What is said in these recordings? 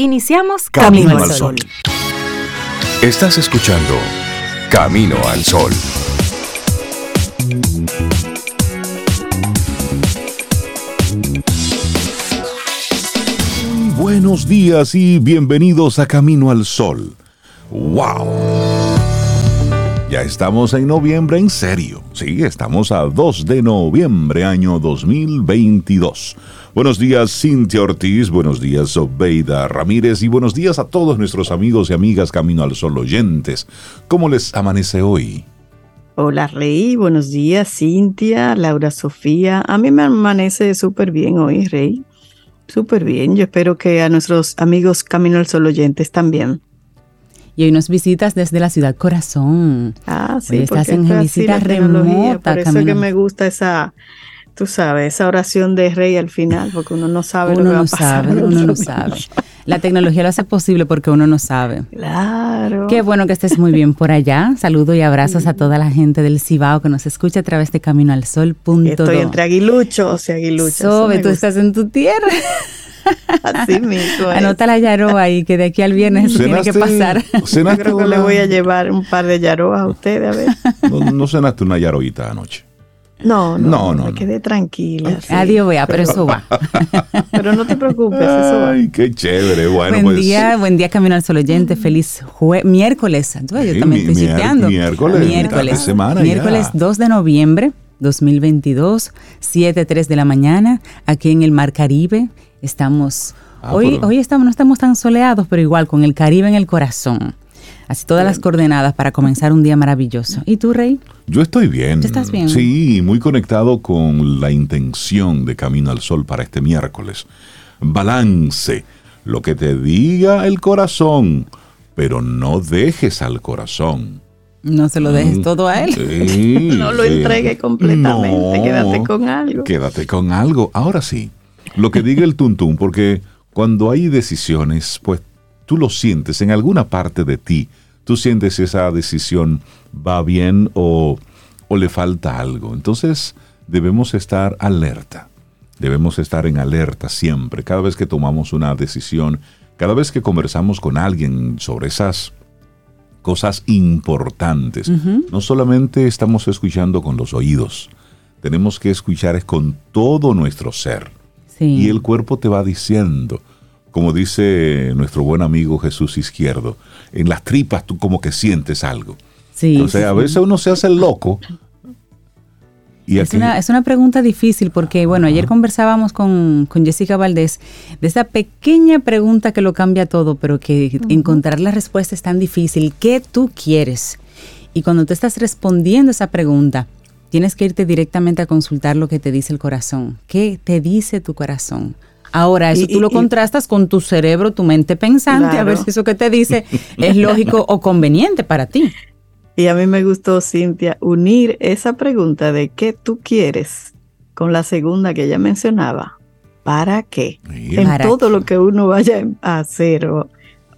Iniciamos Camino, al Sol. Estás escuchando Camino al Sol. Buenos días y bienvenidos a Camino al Sol. ¡Wow! Ya estamos en noviembre en serio. Sí, estamos a 2 de noviembre año 2022. Buenos días Cintia Ortiz, buenos días Obeida Ramírez y buenos días a todos nuestros amigos y amigas Camino al Sol oyentes. ¿Cómo les amanece hoy? Hola Rey, buenos días Cintia, Laura Sofía. A mí me amanece súper bien hoy, Rey. Súper bien. Yo espero que a nuestros amigos Camino al Sol oyentes también. Y hoy nos visitas desde la ciudad Corazón. Ah, sí. estás en visita remota. Por eso que me gusta esa tú sabes, esa oración de rey al final, porque uno no sabe uno lo que va no a pasar. Sabe, uno no sabe. La tecnología lo hace posible porque uno no sabe. Claro. Qué bueno que estés muy bien por allá. Saludo y abrazos a toda la gente del Cibao que nos escucha a través de Camino al Sol. Estoy entre aguiluchos y aguiluchos. Sobe, tú estás en tu tierra. Así mismo. Anota la yaroa ahí, que de aquí al viernes eso tiene que pasar. Yo creo que le voy a llevar un par de yaroas a ustedes, a ver. No, no cenaste una yaroita anoche. No, no, no, me quedé tranquila. Adiós, vea, pero eso va. pero no te preocupes, eso va. Ay, qué chévere. Bueno, buen pues, día, buen día Camino al Sol oyente. Feliz miércoles. Yo también estoy chipeando. Miércoles, miércoles. Semana miércoles 2 de noviembre 2022, 7, 3 de la mañana, aquí en el Mar Caribe. Estamos, ah, hoy, hoy estamos, no estamos tan soleados, pero igual con el Caribe en el corazón. Así todas las coordenadas para comenzar un día maravilloso. ¿Y tú, Rey? Yo estoy bien. ¿Estás bien? Sí, muy conectado con la intención de Camino al Sol para este miércoles. Balance, lo que te diga el corazón, pero no dejes al corazón. No se lo dejes mm, todo a él. Sí, no lo entregue completamente. quédate con algo. Quédate con algo. Ahora sí, lo que diga el tuntún, porque cuando hay decisiones, pues tú lo sientes en alguna parte de ti. Tú sientes si esa decisión va bien o, o le falta algo. Entonces debemos estar alerta. Debemos estar en alerta siempre. Cada vez que tomamos una decisión, cada vez que conversamos con alguien sobre esas cosas importantes, no solamente estamos escuchando con los oídos, tenemos que escuchar con todo nuestro ser. Y el cuerpo te va diciendo, como dice nuestro buen amigo Jesús Izquierdo, en las tripas tú como que sientes algo. Sí, o sea, a veces uno se hace el loco. Y es, una, es una pregunta difícil porque, bueno, ayer conversábamos con, Jessica Valdés de esa pequeña pregunta que lo cambia todo, pero que encontrar la respuesta es tan difícil. ¿Qué tú quieres? Y cuando tú estás respondiendo esa pregunta, tienes que irte directamente a consultar lo que te dice el corazón. ¿Qué te dice tu corazón? Ahora, eso tú lo contrastas con tu cerebro, tu mente pensante, a ver si eso que te dice es lógico o conveniente para ti. Y a mí me gustó, Cintia, unir esa pregunta de qué tú quieres con la segunda que ella mencionaba. ¿Para qué? en todo lo que uno vaya a hacer.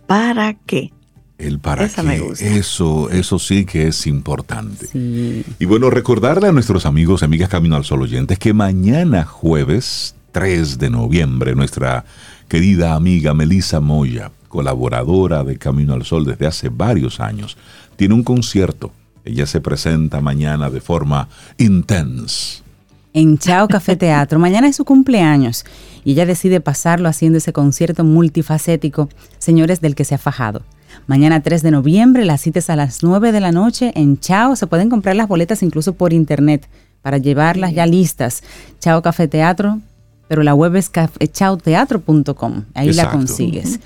¿Para qué? El para qué. Eso, eso sí que es importante. Y bueno, recordarle a nuestros amigos y amigas Camino al Sol oyentes que mañana jueves 3 de noviembre, nuestra querida amiga Melissa Moya, colaboradora de Camino al Sol desde hace varios años, tiene un concierto. Ella se presenta mañana de forma intensa. En Chao Café Teatro. Mañana es su cumpleaños y ella decide pasarlo haciendo ese concierto multifacético, señores, del que se ha fajado. Mañana 3 de noviembre, las citas a las 9 de la noche en Chao. Se pueden comprar las boletas incluso por internet para llevarlas ya listas. Chao Café Teatro, pero la web es chauteatro.com, ahí la consigues.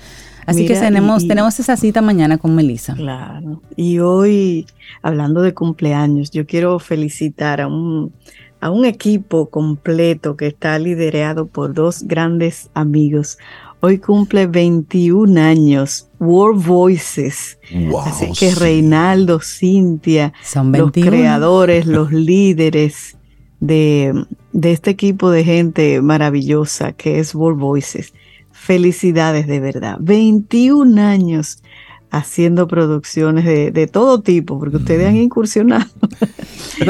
Así que tenemos, tenemos esa cita mañana con Melissa. Claro. Y hoy, hablando de cumpleaños, yo quiero felicitar a un, a un equipo completo que está liderado por dos grandes amigos. Hoy cumple 21 años World Voices. Así que Reinaldo, Cintia, los creadores, los líderes de, este equipo de gente maravillosa que es World Voices. Felicidades de verdad. 21 años haciendo producciones de, todo tipo, porque ustedes han incursionado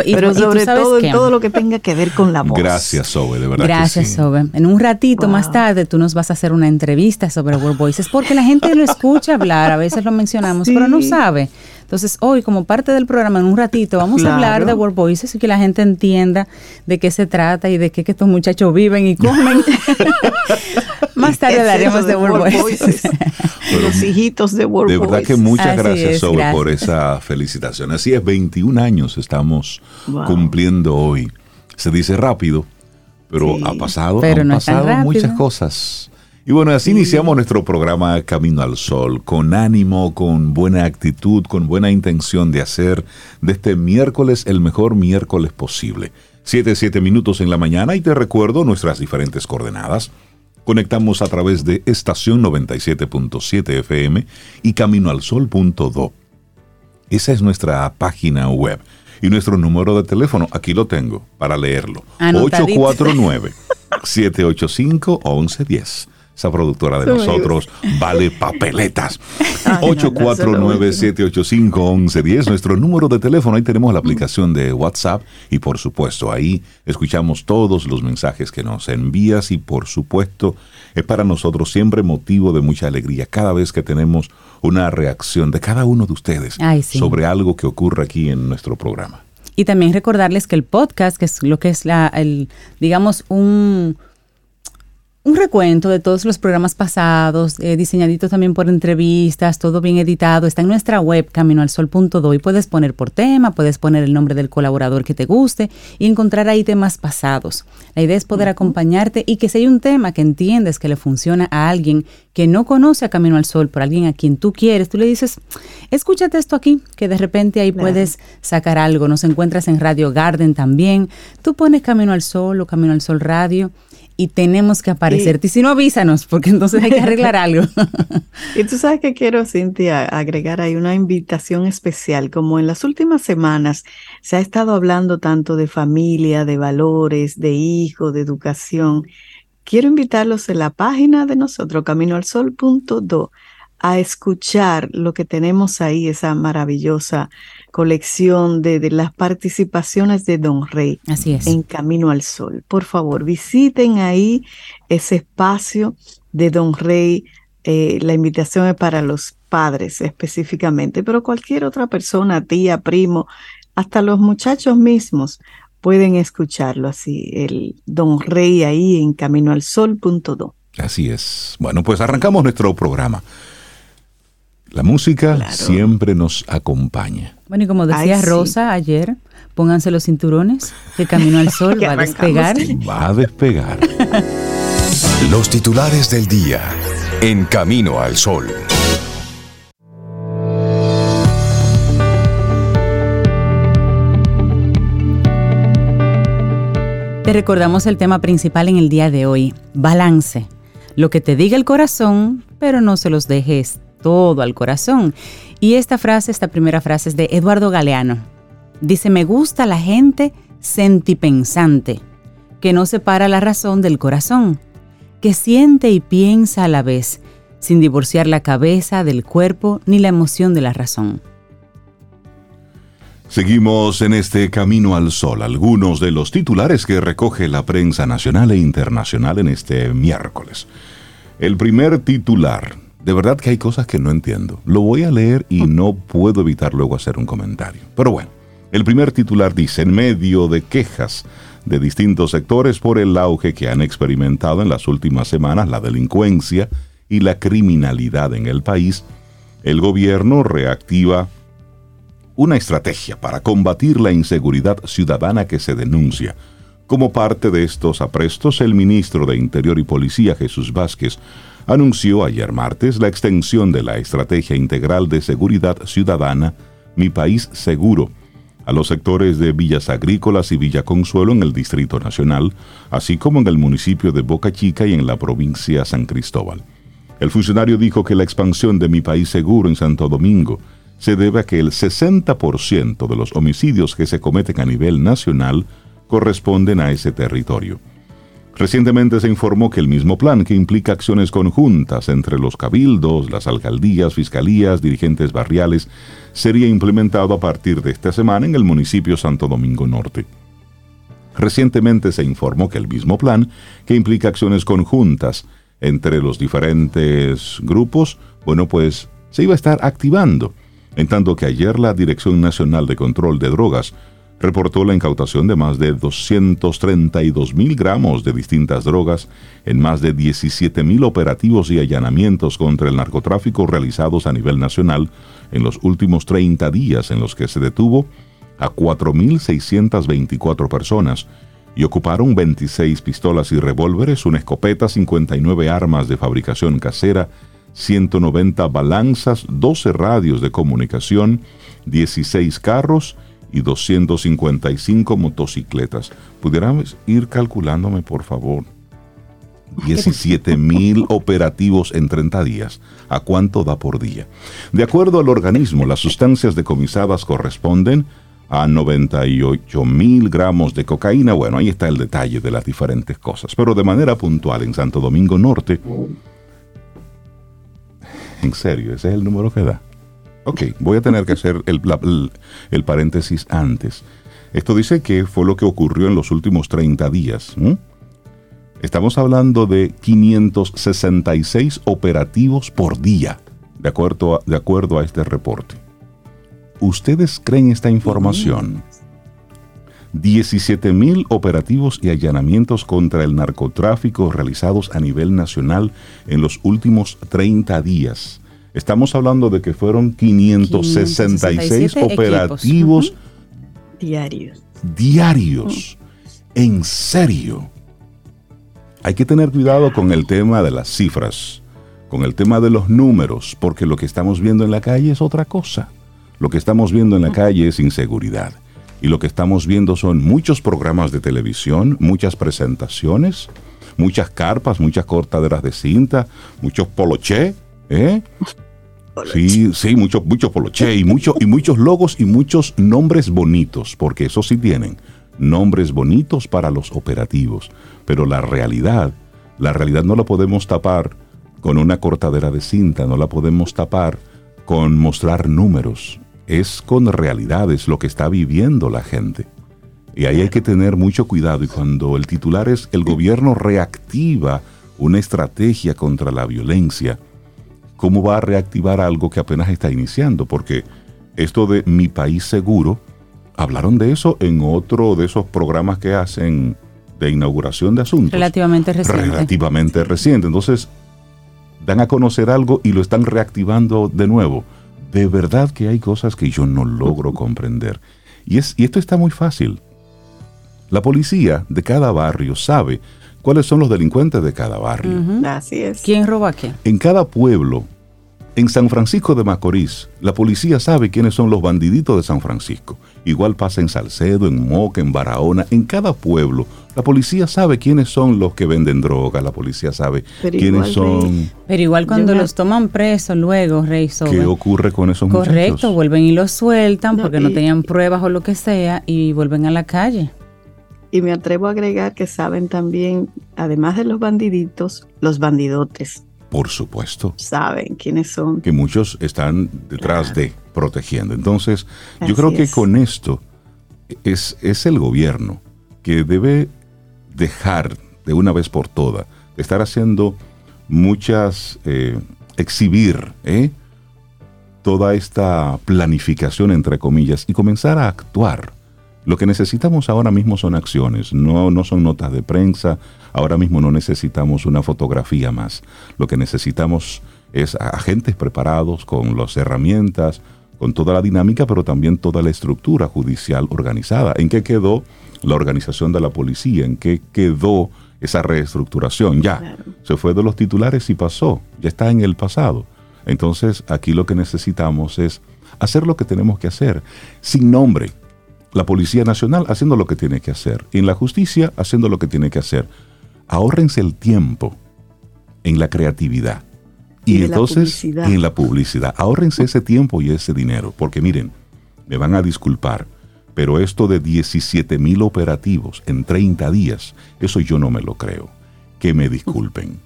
Pero sobre todo en todo lo que tenga que ver con la voz. Gracias, Sobe, de verdad. Gracias, Sobe. En un ratito más tarde tú nos vas a hacer una entrevista sobre World Voices, porque la gente lo escucha hablar, a veces lo mencionamos, pero no sabe. Entonces, hoy, como parte del programa, en un ratito, vamos a hablar de World Voices y que la gente entienda de qué se trata y de qué que estos muchachos viven y comen. Más tarde hablaremos de, World, Voices. los hijitos de World Voices. De verdad que muchas gracias, Sobe, por esa felicitación. Así es, 21 años estamos cumpliendo hoy. Se dice rápido, pero ha pasado, han pasado muchas cosas. Y bueno, así iniciamos nuestro programa Camino al Sol, con ánimo, con buena actitud, con buena intención de hacer de este miércoles el mejor miércoles posible. Siete, siete minutos en la mañana y te recuerdo nuestras diferentes coordenadas. Conectamos a través de estación 97.7 FM y caminoalsol.do. Esa es nuestra página web y nuestro número de teléfono. Aquí lo tengo para leerlo. 849 785 1110 esa productora de nosotros vale papeletas. 849-785-1110, nuestro número de teléfono. Ahí tenemos la aplicación de WhatsApp y por supuesto ahí escuchamos todos los mensajes que nos envías y por supuesto es para nosotros siempre motivo de mucha alegría cada vez que tenemos una reacción de cada uno de ustedes sobre algo que ocurre aquí en nuestro programa. Y también recordarles que el podcast, que es lo que es la, el, digamos, un un recuento de todos los programas pasados, eh, diseñaditos también por entrevistas, todo bien editado. Está en nuestra web caminoalsol.do y puedes poner por tema, puedes poner el nombre del colaborador que te guste y encontrar ahí temas pasados. La idea es poder acompañarte y que si hay un tema que entiendes que le funciona a alguien que no conoce a Camino al Sol, por alguien a quien tú quieres, tú le dices, escúchate esto aquí, que de repente ahí puedes sacar algo. Nos encuentras en Radio Garden también. Tú pones Camino al Sol o Camino al Sol Radio y tenemos que aparecerte. Y si no, avísanos, porque entonces hay que arreglar algo. y tú sabes que quiero, Cintia, agregar ahí una invitación especial. Como en las últimas semanas se ha estado hablando tanto de familia, de valores, de hijo, de educación, quiero invitarlos en la página de nosotros, caminoalsol.do, a escuchar lo que tenemos ahí, esa maravillosa colección de, las participaciones de Don Rey Así es. en Camino al Sol. Por favor, visiten ahí ese espacio de Don Rey. Eh, la invitación es para los padres específicamente, pero cualquier otra persona, tía, primo, hasta los muchachos mismos pueden escucharlo así, el Don Rey ahí en caminoalsol.do. Así es. Bueno, pues arrancamos nuestro programa. La música siempre nos acompaña. Bueno, y como decía Rosa ayer, pónganse los cinturones, que Camino al Sol va a despegar. Va a despegar. Los titulares del día en Camino al Sol. Te recordamos el tema principal en el día de hoy, balance. Lo que te diga el corazón, pero no se los dejes todo al corazón. Y esta frase, esta primera frase es de Eduardo Galeano. Dice, me gusta la gente sentipensante, que no separa la razón del corazón, que siente y piensa a la vez, sin divorciar la cabeza del cuerpo ni la emoción de la razón. Seguimos en este camino al sol, algunos de los titulares que recoge la prensa nacional e internacional en este miércoles. El primer titular, de verdad que hay cosas que no entiendo. Lo voy a leer y no puedo evitar luego hacer un comentario. Pero bueno, el primer titular dice, en medio de quejas de distintos sectores por el auge que han experimentado en las últimas semanas la delincuencia y la criminalidad en el país, el gobierno reactiva una estrategia para combatir la inseguridad ciudadana que se denuncia. Como parte de estos aprestos, el ministro de Interior y Policía, Jesús Vázquez, anunció ayer martes la extensión de la Estrategia Integral de Seguridad Ciudadana Mi País Seguro a los sectores de Villas Agrícolas y Villa Consuelo en el Distrito Nacional, así como en el municipio de Boca Chica y en la provincia San Cristóbal. El funcionario dijo que la expansión de Mi País Seguro en Santo Domingo se debe a que el 60% de los homicidios que se cometen a nivel nacional corresponden a ese territorio. Recientemente se informó que el mismo plan, que implica acciones conjuntas entre los cabildos, las alcaldías, fiscalías, dirigentes barriales, sería implementado a partir de esta semana en el municipio Santo Domingo Norte. Recientemente se informó que el mismo plan, que implica acciones conjuntas entre los diferentes grupos, bueno, pues se iba a estar activando, en tanto que ayer la Dirección Nacional de Control de Drogas reportó la incautación de más de 232 mil gramos de distintas drogas en más de 17 mil operativos y allanamientos contra el narcotráfico realizados a nivel nacional en los últimos 30 días en los que se detuvo a 4.624 personas y ocuparon 26 pistolas y revólveres, una escopeta, 59 armas de fabricación casera, 190 balanzas, 12 radios de comunicación, 16 carros y 255 motocicletas. ¿Pudieran ir calculándome, por favor? 17 mil operativos en 30 días. ¿A cuánto da por día? De acuerdo al organismo, las sustancias decomisadas corresponden a 98 mil gramos de cocaína. Bueno, ahí está el detalle de las diferentes cosas. Pero de manera puntual, en Santo Domingo Norte, en serio, ese es el número que da. Ok, voy a tener que hacer el, paréntesis antes. Esto dice que fue lo que ocurrió en los últimos 30 días. Estamos hablando de 566 operativos por día, de acuerdo de acuerdo a este reporte. ¿Ustedes creen esta información? 17 mil operativos y allanamientos contra el narcotráfico realizados a nivel nacional en los últimos 30 días. Estamos hablando de que fueron 566 operativos diarios. Diarios. En serio. Hay que tener cuidado con el tema de las cifras, con el tema de los números, porque lo que estamos viendo en la calle es otra cosa. Lo que estamos viendo en la calle es inseguridad. Y lo que estamos viendo son muchos programas de televisión, muchas presentaciones, muchas carpas, muchas cortaderas de cinta, muchos poloché, ¿eh? Sí, sí, muchos mucho poloché y, mucho, y muchos logos y muchos nombres bonitos, porque eso sí tienen, nombres bonitos para los operativos. Pero la realidad, la realidad no la podemos tapar con una cortadera de cinta, no la podemos tapar con mostrar números es con realidades lo que está viviendo la gente. Y ahí hay que tener mucho cuidado y cuando el titular es el gobierno reactiva una estrategia contra la violencia, ¿cómo va a reactivar algo que apenas está iniciando? Porque esto de mi país seguro, hablaron de eso en otro de esos programas que hacen de inauguración de asuntos. Relativamente reciente. Relativamente reciente. Entonces, dan a conocer algo y lo están reactivando de nuevo de verdad que hay cosas que yo no logro comprender. Y, es, y esto está muy fácil. La policía de cada barrio sabe cuáles son los delincuentes de cada barrio. Así es. ¿Quién roba qué? En cada pueblo, en San Francisco de Macorís, la policía sabe quiénes son los bandiditos de San Francisco. Igual pasa en Salcedo, en Moca, en Barahona, en cada pueblo. La policía sabe quiénes son los que venden droga, la policía sabe quiénes son... Pero igual cuando los toman presos luego, Rey ¿Qué ocurre con esos Correcto, Correcto, vuelven y los sueltan porque no tenían pruebas o lo que sea y vuelven a la calle. Y me atrevo a agregar que saben también, además de los bandiditos, los bandidotes. Por supuesto. Saben quiénes son. Que muchos están detrás de, protegiendo. Entonces, yo creo que con esto es, es el gobierno que debe dejar de una vez por todas de estar haciendo muchas, eh, exhibir ¿eh? toda esta planificación, entre comillas, y comenzar a actuar. Lo que necesitamos ahora mismo son acciones, no, no son notas de prensa, Ahora mismo no necesitamos una fotografía más. Lo que necesitamos es agentes preparados con las herramientas, con toda la dinámica, pero también toda la estructura judicial organizada. ¿En qué quedó la organización de la policía? ¿En qué quedó esa reestructuración? Ya, se fue de los titulares y pasó, ya está en el pasado. Entonces aquí lo que necesitamos es hacer lo que tenemos que hacer, sin nombre. La Policía Nacional haciendo lo que tiene que hacer, y en la justicia haciendo lo que tiene que hacer ahórrense el tiempo en la creatividad. Y, entonces en la publicidad. Ahórrense ese tiempo y ese dinero. Porque miren, me van a disculpar, Pero esto de 17 mil operativos en 30 días, eso yo no me lo creo. Que me disculpen.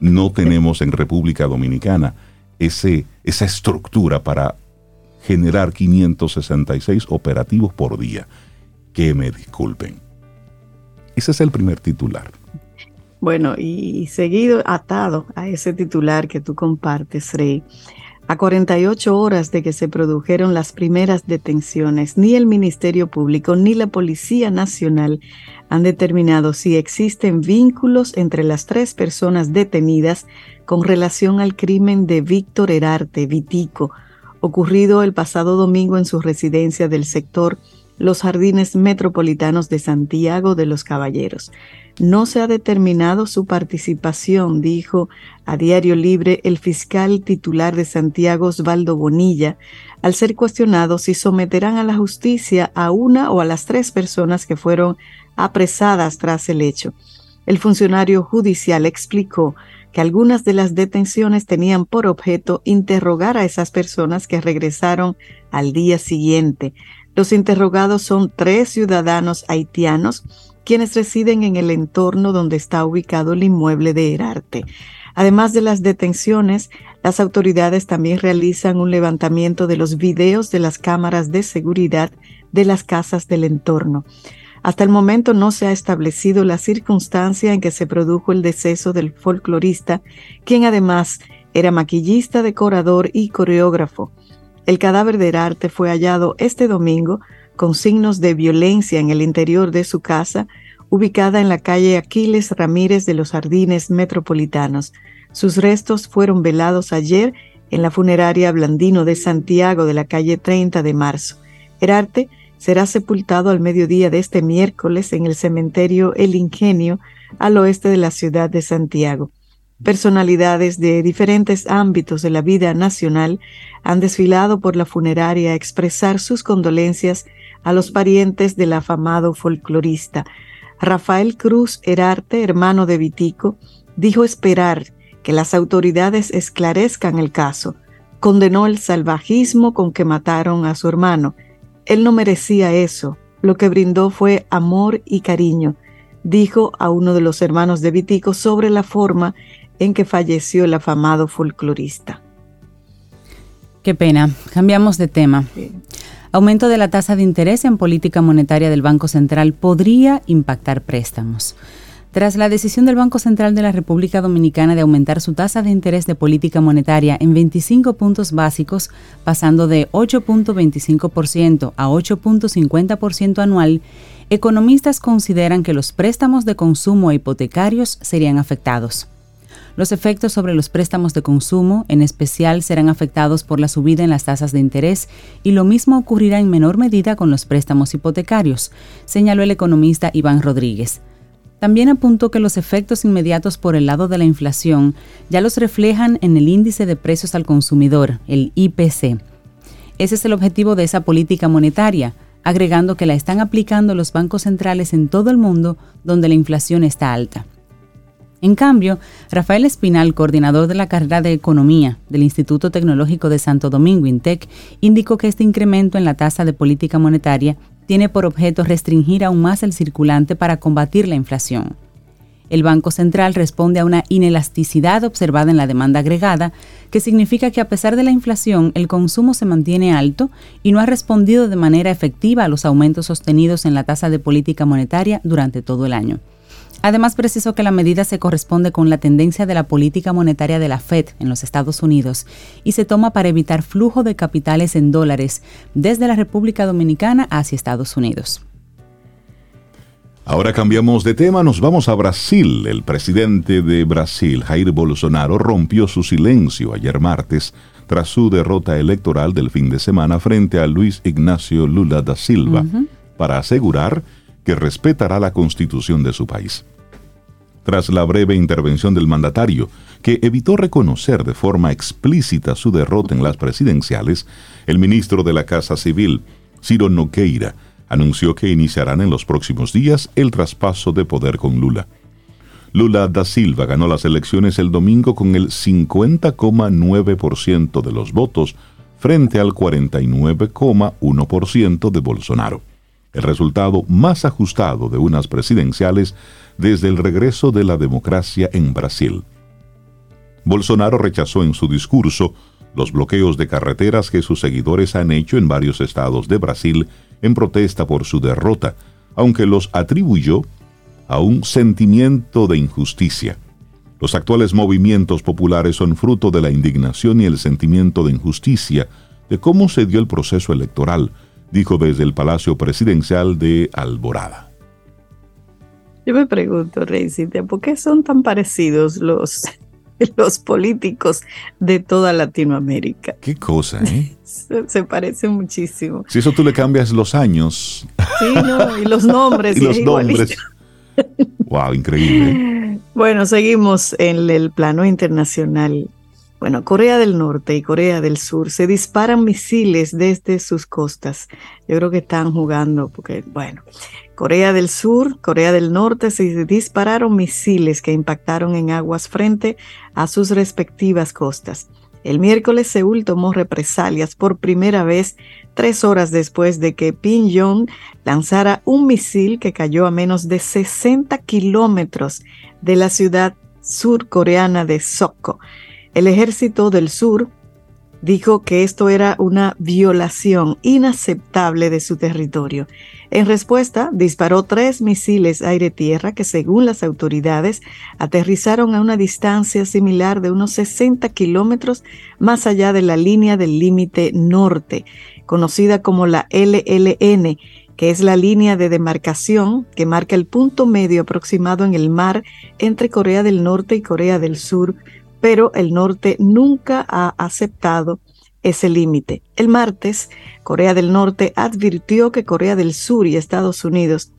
No tenemos en República Dominicana ese, esa estructura para generar 566 operativos por día. Que me disculpen. Ese es el primer titular. Bueno, y seguido atado a ese titular que tú compartes, Rey, a 48 horas de que se produjeron las primeras detenciones, ni el Ministerio Público ni la Policía Nacional han determinado si existen vínculos entre las tres personas detenidas con relación al crimen de Víctor Herarte Vitico, ocurrido el pasado domingo en su residencia del sector Los Jardines Metropolitanos de Santiago de los Caballeros. No se ha determinado su participación, dijo a Diario Libre el fiscal titular de Santiago Osvaldo Bonilla, al ser cuestionado si someterán a la justicia a una o a las tres personas que fueron apresadas tras el hecho. El funcionario judicial explicó que algunas de las detenciones tenían por objeto interrogar a esas personas que regresaron al día siguiente. Los interrogados son tres ciudadanos haitianos quienes residen en el entorno donde está ubicado el inmueble de Herarte. Además de las detenciones, las autoridades también realizan un levantamiento de los videos de las cámaras de seguridad de las casas del entorno. Hasta el momento no se ha establecido la circunstancia en que se produjo el deceso del folclorista, quien además era maquillista, decorador y coreógrafo. El cadáver de Herarte fue hallado este domingo con signos de violencia en el interior de su casa, ubicada en la calle Aquiles Ramírez de los Jardines Metropolitanos. Sus restos fueron velados ayer en la funeraria Blandino de Santiago de la calle 30 de marzo. Herarte será sepultado al mediodía de este miércoles en el cementerio El Ingenio, al oeste de la ciudad de Santiago. Personalidades de diferentes ámbitos de la vida nacional han desfilado por la funeraria a expresar sus condolencias a los parientes del afamado folclorista. Rafael Cruz Herarte, hermano de Vitico, dijo esperar que las autoridades esclarezcan el caso. Condenó el salvajismo con que mataron a su hermano. Él no merecía eso. Lo que brindó fue amor y cariño, dijo a uno de los hermanos de Vitico sobre la forma en que falleció el afamado folclorista. Qué pena. Cambiamos de tema. Aumento de la tasa de interés en política monetaria del Banco Central podría impactar préstamos. Tras la decisión del Banco Central de la República Dominicana de aumentar su tasa de interés de política monetaria en 25 puntos básicos, pasando de 8.25% a 8.50% anual, economistas consideran que los préstamos de consumo hipotecarios serían afectados. Los efectos sobre los préstamos de consumo, en especial, serán afectados por la subida en las tasas de interés y lo mismo ocurrirá en menor medida con los préstamos hipotecarios, señaló el economista Iván Rodríguez. También apuntó que los efectos inmediatos por el lado de la inflación ya los reflejan en el índice de precios al consumidor, el IPC. Ese es el objetivo de esa política monetaria, agregando que la están aplicando los bancos centrales en todo el mundo donde la inflación está alta. En cambio, Rafael Espinal, coordinador de la carrera de Economía del Instituto Tecnológico de Santo Domingo, INTEC, indicó que este incremento en la tasa de política monetaria tiene por objeto restringir aún más el circulante para combatir la inflación. El Banco Central responde a una inelasticidad observada en la demanda agregada, que significa que a pesar de la inflación, el consumo se mantiene alto y no ha respondido de manera efectiva a los aumentos sostenidos en la tasa de política monetaria durante todo el año. Además, precisó que la medida se corresponde con la tendencia de la política monetaria de la Fed en los Estados Unidos y se toma para evitar flujo de capitales en dólares desde la República Dominicana hacia Estados Unidos. Ahora cambiamos de tema, nos vamos a Brasil. El presidente de Brasil, Jair Bolsonaro, rompió su silencio ayer martes tras su derrota electoral del fin de semana frente a Luis Ignacio Lula da Silva, para asegurar que respetará la constitución de su país. Tras la breve intervención del mandatario, que evitó reconocer de forma explícita su derrota en las presidenciales, el ministro de la Casa Civil, Ciro Nogueira, anunció que iniciarán en los próximos días el traspaso de poder con Lula. Lula da Silva ganó las elecciones el domingo con el 50,9% de los votos frente al 49,1% de Bolsonaro. El resultado más ajustado de unas presidenciales desde el regreso de la democracia en Brasil. Bolsonaro rechazó en su discurso los bloqueos de carreteras que sus seguidores han hecho en varios estados de Brasil en protesta por su derrota, aunque los atribuyó a un sentimiento de injusticia. Los actuales movimientos populares son fruto de la indignación y el sentimiento de injusticia de cómo se dio el proceso electoral, dijo desde el Palacio Presidencial de Alborada. Yo me pregunto, Reisita, ¿por qué son tan parecidos los, los políticos de toda Latinoamérica? Qué cosa, ¿eh? se, parecen muchísimo. Si eso tú le cambias los años. Sí, no, y los nombres. y, los nombres. wow, increíble. Bueno, seguimos en el plano internacional. Bueno, Corea del Norte y Corea del Sur se disparan misiles desde sus costas. Yo creo que están jugando porque, bueno, Corea del Sur, Corea del Norte se dispararon misiles que impactaron en aguas frente a sus respectivas costas. El miércoles Seúl tomó represalias por primera vez tres horas después de que Pyongyang lanzara un misil que cayó a menos de 60 kilómetros de la ciudad surcoreana de Sokko. El ejército del sur dijo que esto era una violación inaceptable de su territorio. En respuesta, disparó tres misiles aire-tierra que, según las autoridades, aterrizaron a una distancia similar de unos 60 kilómetros más allá de la línea del límite norte, conocida como la LLN, que es la línea de demarcación que marca el punto medio aproximado en el mar entre Corea del Norte y Corea del Sur pero el norte nunca ha aceptado ese límite. El martes, Corea del Norte advirtió que Corea del Sur y Estados Unidos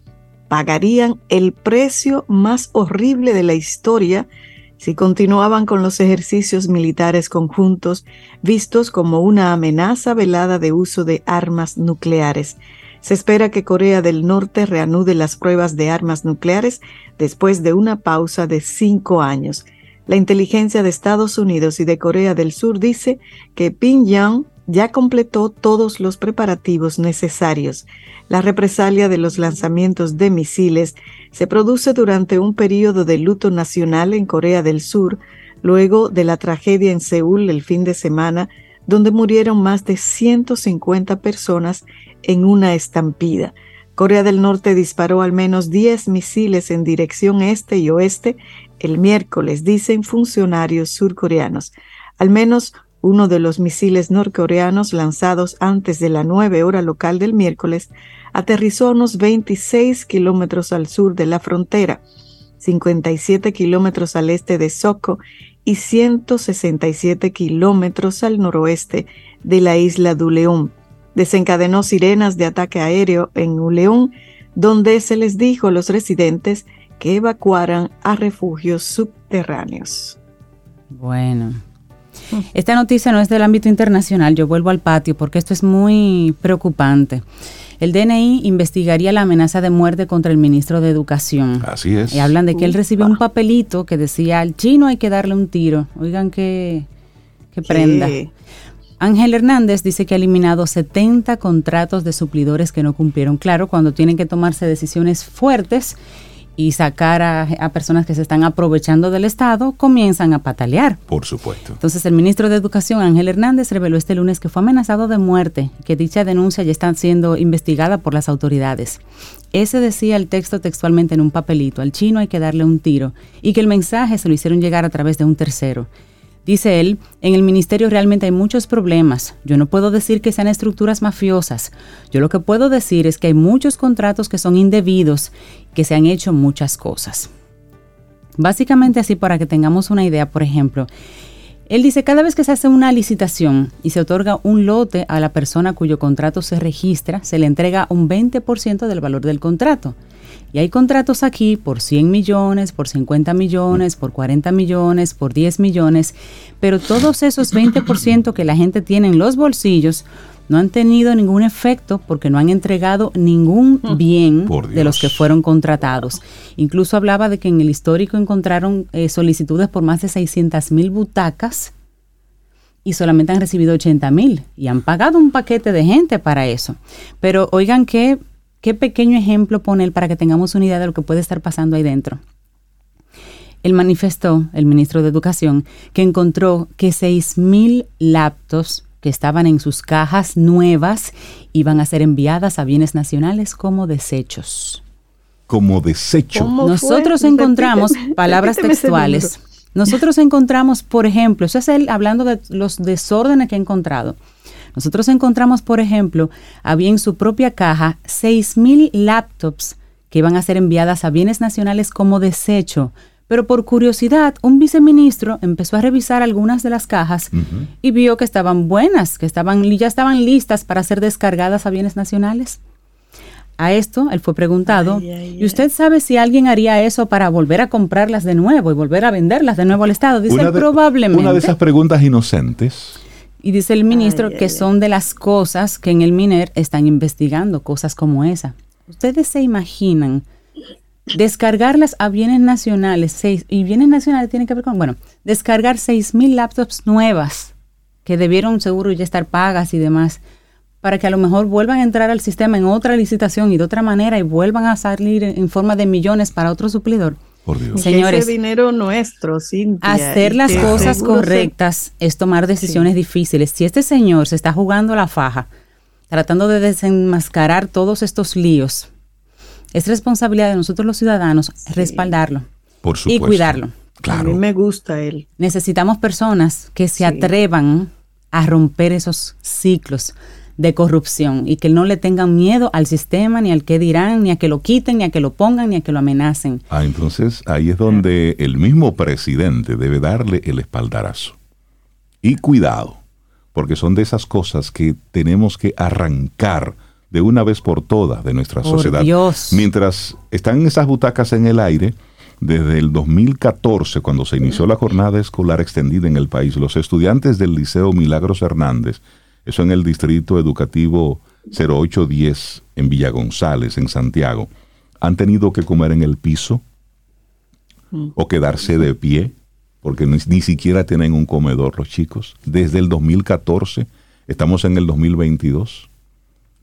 pagarían el precio más horrible de la historia si continuaban con los ejercicios militares conjuntos vistos como una amenaza velada de uso de armas nucleares. Se espera que Corea del Norte reanude las pruebas de armas nucleares después de una pausa de cinco años. La inteligencia de Estados Unidos y de Corea del Sur dice que Pyongyang ya completó todos los preparativos necesarios. La represalia de los lanzamientos de misiles se produce durante un periodo de luto nacional en Corea del Sur, luego de la tragedia en Seúl el fin de semana, donde murieron más de 150 personas en una estampida. Corea del Norte disparó al menos 10 misiles en dirección este y oeste el miércoles, dicen funcionarios surcoreanos. Al menos uno de los misiles norcoreanos lanzados antes de la 9 hora local del miércoles aterrizó a unos 26 kilómetros al sur de la frontera, 57 kilómetros al este de Soko y 167 kilómetros al noroeste de la isla de Uleón. Desencadenó sirenas de ataque aéreo en Uleón, donde se les dijo a los residentes que evacuaran a refugios subterráneos. Bueno, esta noticia no es del ámbito internacional, yo vuelvo al patio porque esto es muy preocupante. El DNI investigaría la amenaza de muerte contra el ministro de Educación. Así es. Y hablan de que él recibió un papelito que decía al chino hay que darle un tiro. Oigan qué, qué prenda. Ángel Hernández dice que ha eliminado 70 contratos de suplidores que no cumplieron. Claro, cuando tienen que tomarse decisiones fuertes y sacar a, personas que se están aprovechando del Estado, comienzan a patalear. Por supuesto. Entonces, el ministro de Educación, Ángel Hernández, reveló este lunes que fue amenazado de muerte, que dicha denuncia ya está siendo investigada por las autoridades. Ese decía el texto textualmente en un papelito, al chino hay que darle un tiro, y que el mensaje se lo hicieron llegar a través de un tercero. Dice él, en el ministerio realmente hay muchos problemas. Yo no puedo decir que sean estructuras mafiosas. Yo lo que puedo decir es que hay muchos contratos que son indebidos, que se han hecho muchas cosas. Básicamente así para que tengamos una idea, por ejemplo, él dice, cada vez que se hace una licitación y se otorga un lote a la persona cuyo contrato se registra, se le entrega un 20% del valor del contrato. Y hay contratos aquí por 100 millones, por 50 millones, por 40 millones, por 10 millones, pero todos esos 20% que la gente tiene en los bolsillos no han tenido ningún efecto porque no han entregado ningún mm. bien de los que fueron contratados. Incluso hablaba de que en el histórico encontraron eh, solicitudes por más de 600 mil butacas y solamente han recibido 80 mil y han pagado un paquete de gente para eso. Pero oigan que qué pequeño ejemplo pone él para que tengamos una idea de lo que puede estar pasando ahí dentro. Él manifestó, el ministro de Educación, que encontró que 6.000 laptops que estaban en sus cajas nuevas iban a ser enviadas a bienes nacionales como desechos. Como desecho. Nosotros encontramos palabras textuales. Nosotros encontramos, por ejemplo, eso es él hablando de los desórdenes que ha encontrado. Nosotros encontramos, por ejemplo, había en su propia caja 6.000 laptops que iban a ser enviadas a bienes nacionales como desecho. Pero por curiosidad, un viceministro empezó a revisar algunas de las cajas y vio que estaban buenas, que estaban, ya estaban listas para ser descargadas a bienes nacionales. A esto él fue preguntado, ¿y usted sabe si alguien haría eso para volver a comprarlas de nuevo y volver a venderlas de nuevo al Estado? Dice probablemente. Una de esas preguntas inocentes. Y dice el ministro que son de las cosas que en el MINER están investigando, cosas como esa. ¿Ustedes se imaginan descargarlas a bienes nacionales? Seis, y bienes nacionales tienen que ver con, bueno, descargar seis mil laptops nuevas que debieron seguro ya estar pagas y demás para que a lo mejor vuelvan a entrar al sistema en otra licitación y de otra manera y vuelvan a salir en forma de millones para otro suplidor. Por Dios. Señores, ese dinero nuestro, Cintia, hacer las cosas correctas es tomar decisiones difíciles. Si este señor se está jugando la faja, tratando de desenmascarar todos estos líos, es responsabilidad de nosotros los ciudadanos respaldarlo Por y cuidarlo. A mí me gusta él. Necesitamos personas que se atrevan a romper esos ciclos de corrupción y que no le tengan miedo al sistema, ni al que dirán, ni a que lo quiten, ni a que lo pongan, ni a que lo amenacen. Ah, entonces ahí es donde el mismo presidente debe darle el espaldarazo. Y cuidado, porque son de esas cosas que tenemos que arrancar de una vez por todas de nuestra sociedad. Mientras están esas butacas en el aire, desde el 2014, cuando se inició la jornada escolar extendida en el país, los estudiantes del Liceo Milagros Hernández eso en el Distrito Educativo 0810 en Villa González, en Santiago, han tenido que comer en el piso o quedarse de pie, porque ni, siquiera tienen un comedor los chicos. Desde el 2014, estamos en el 2022.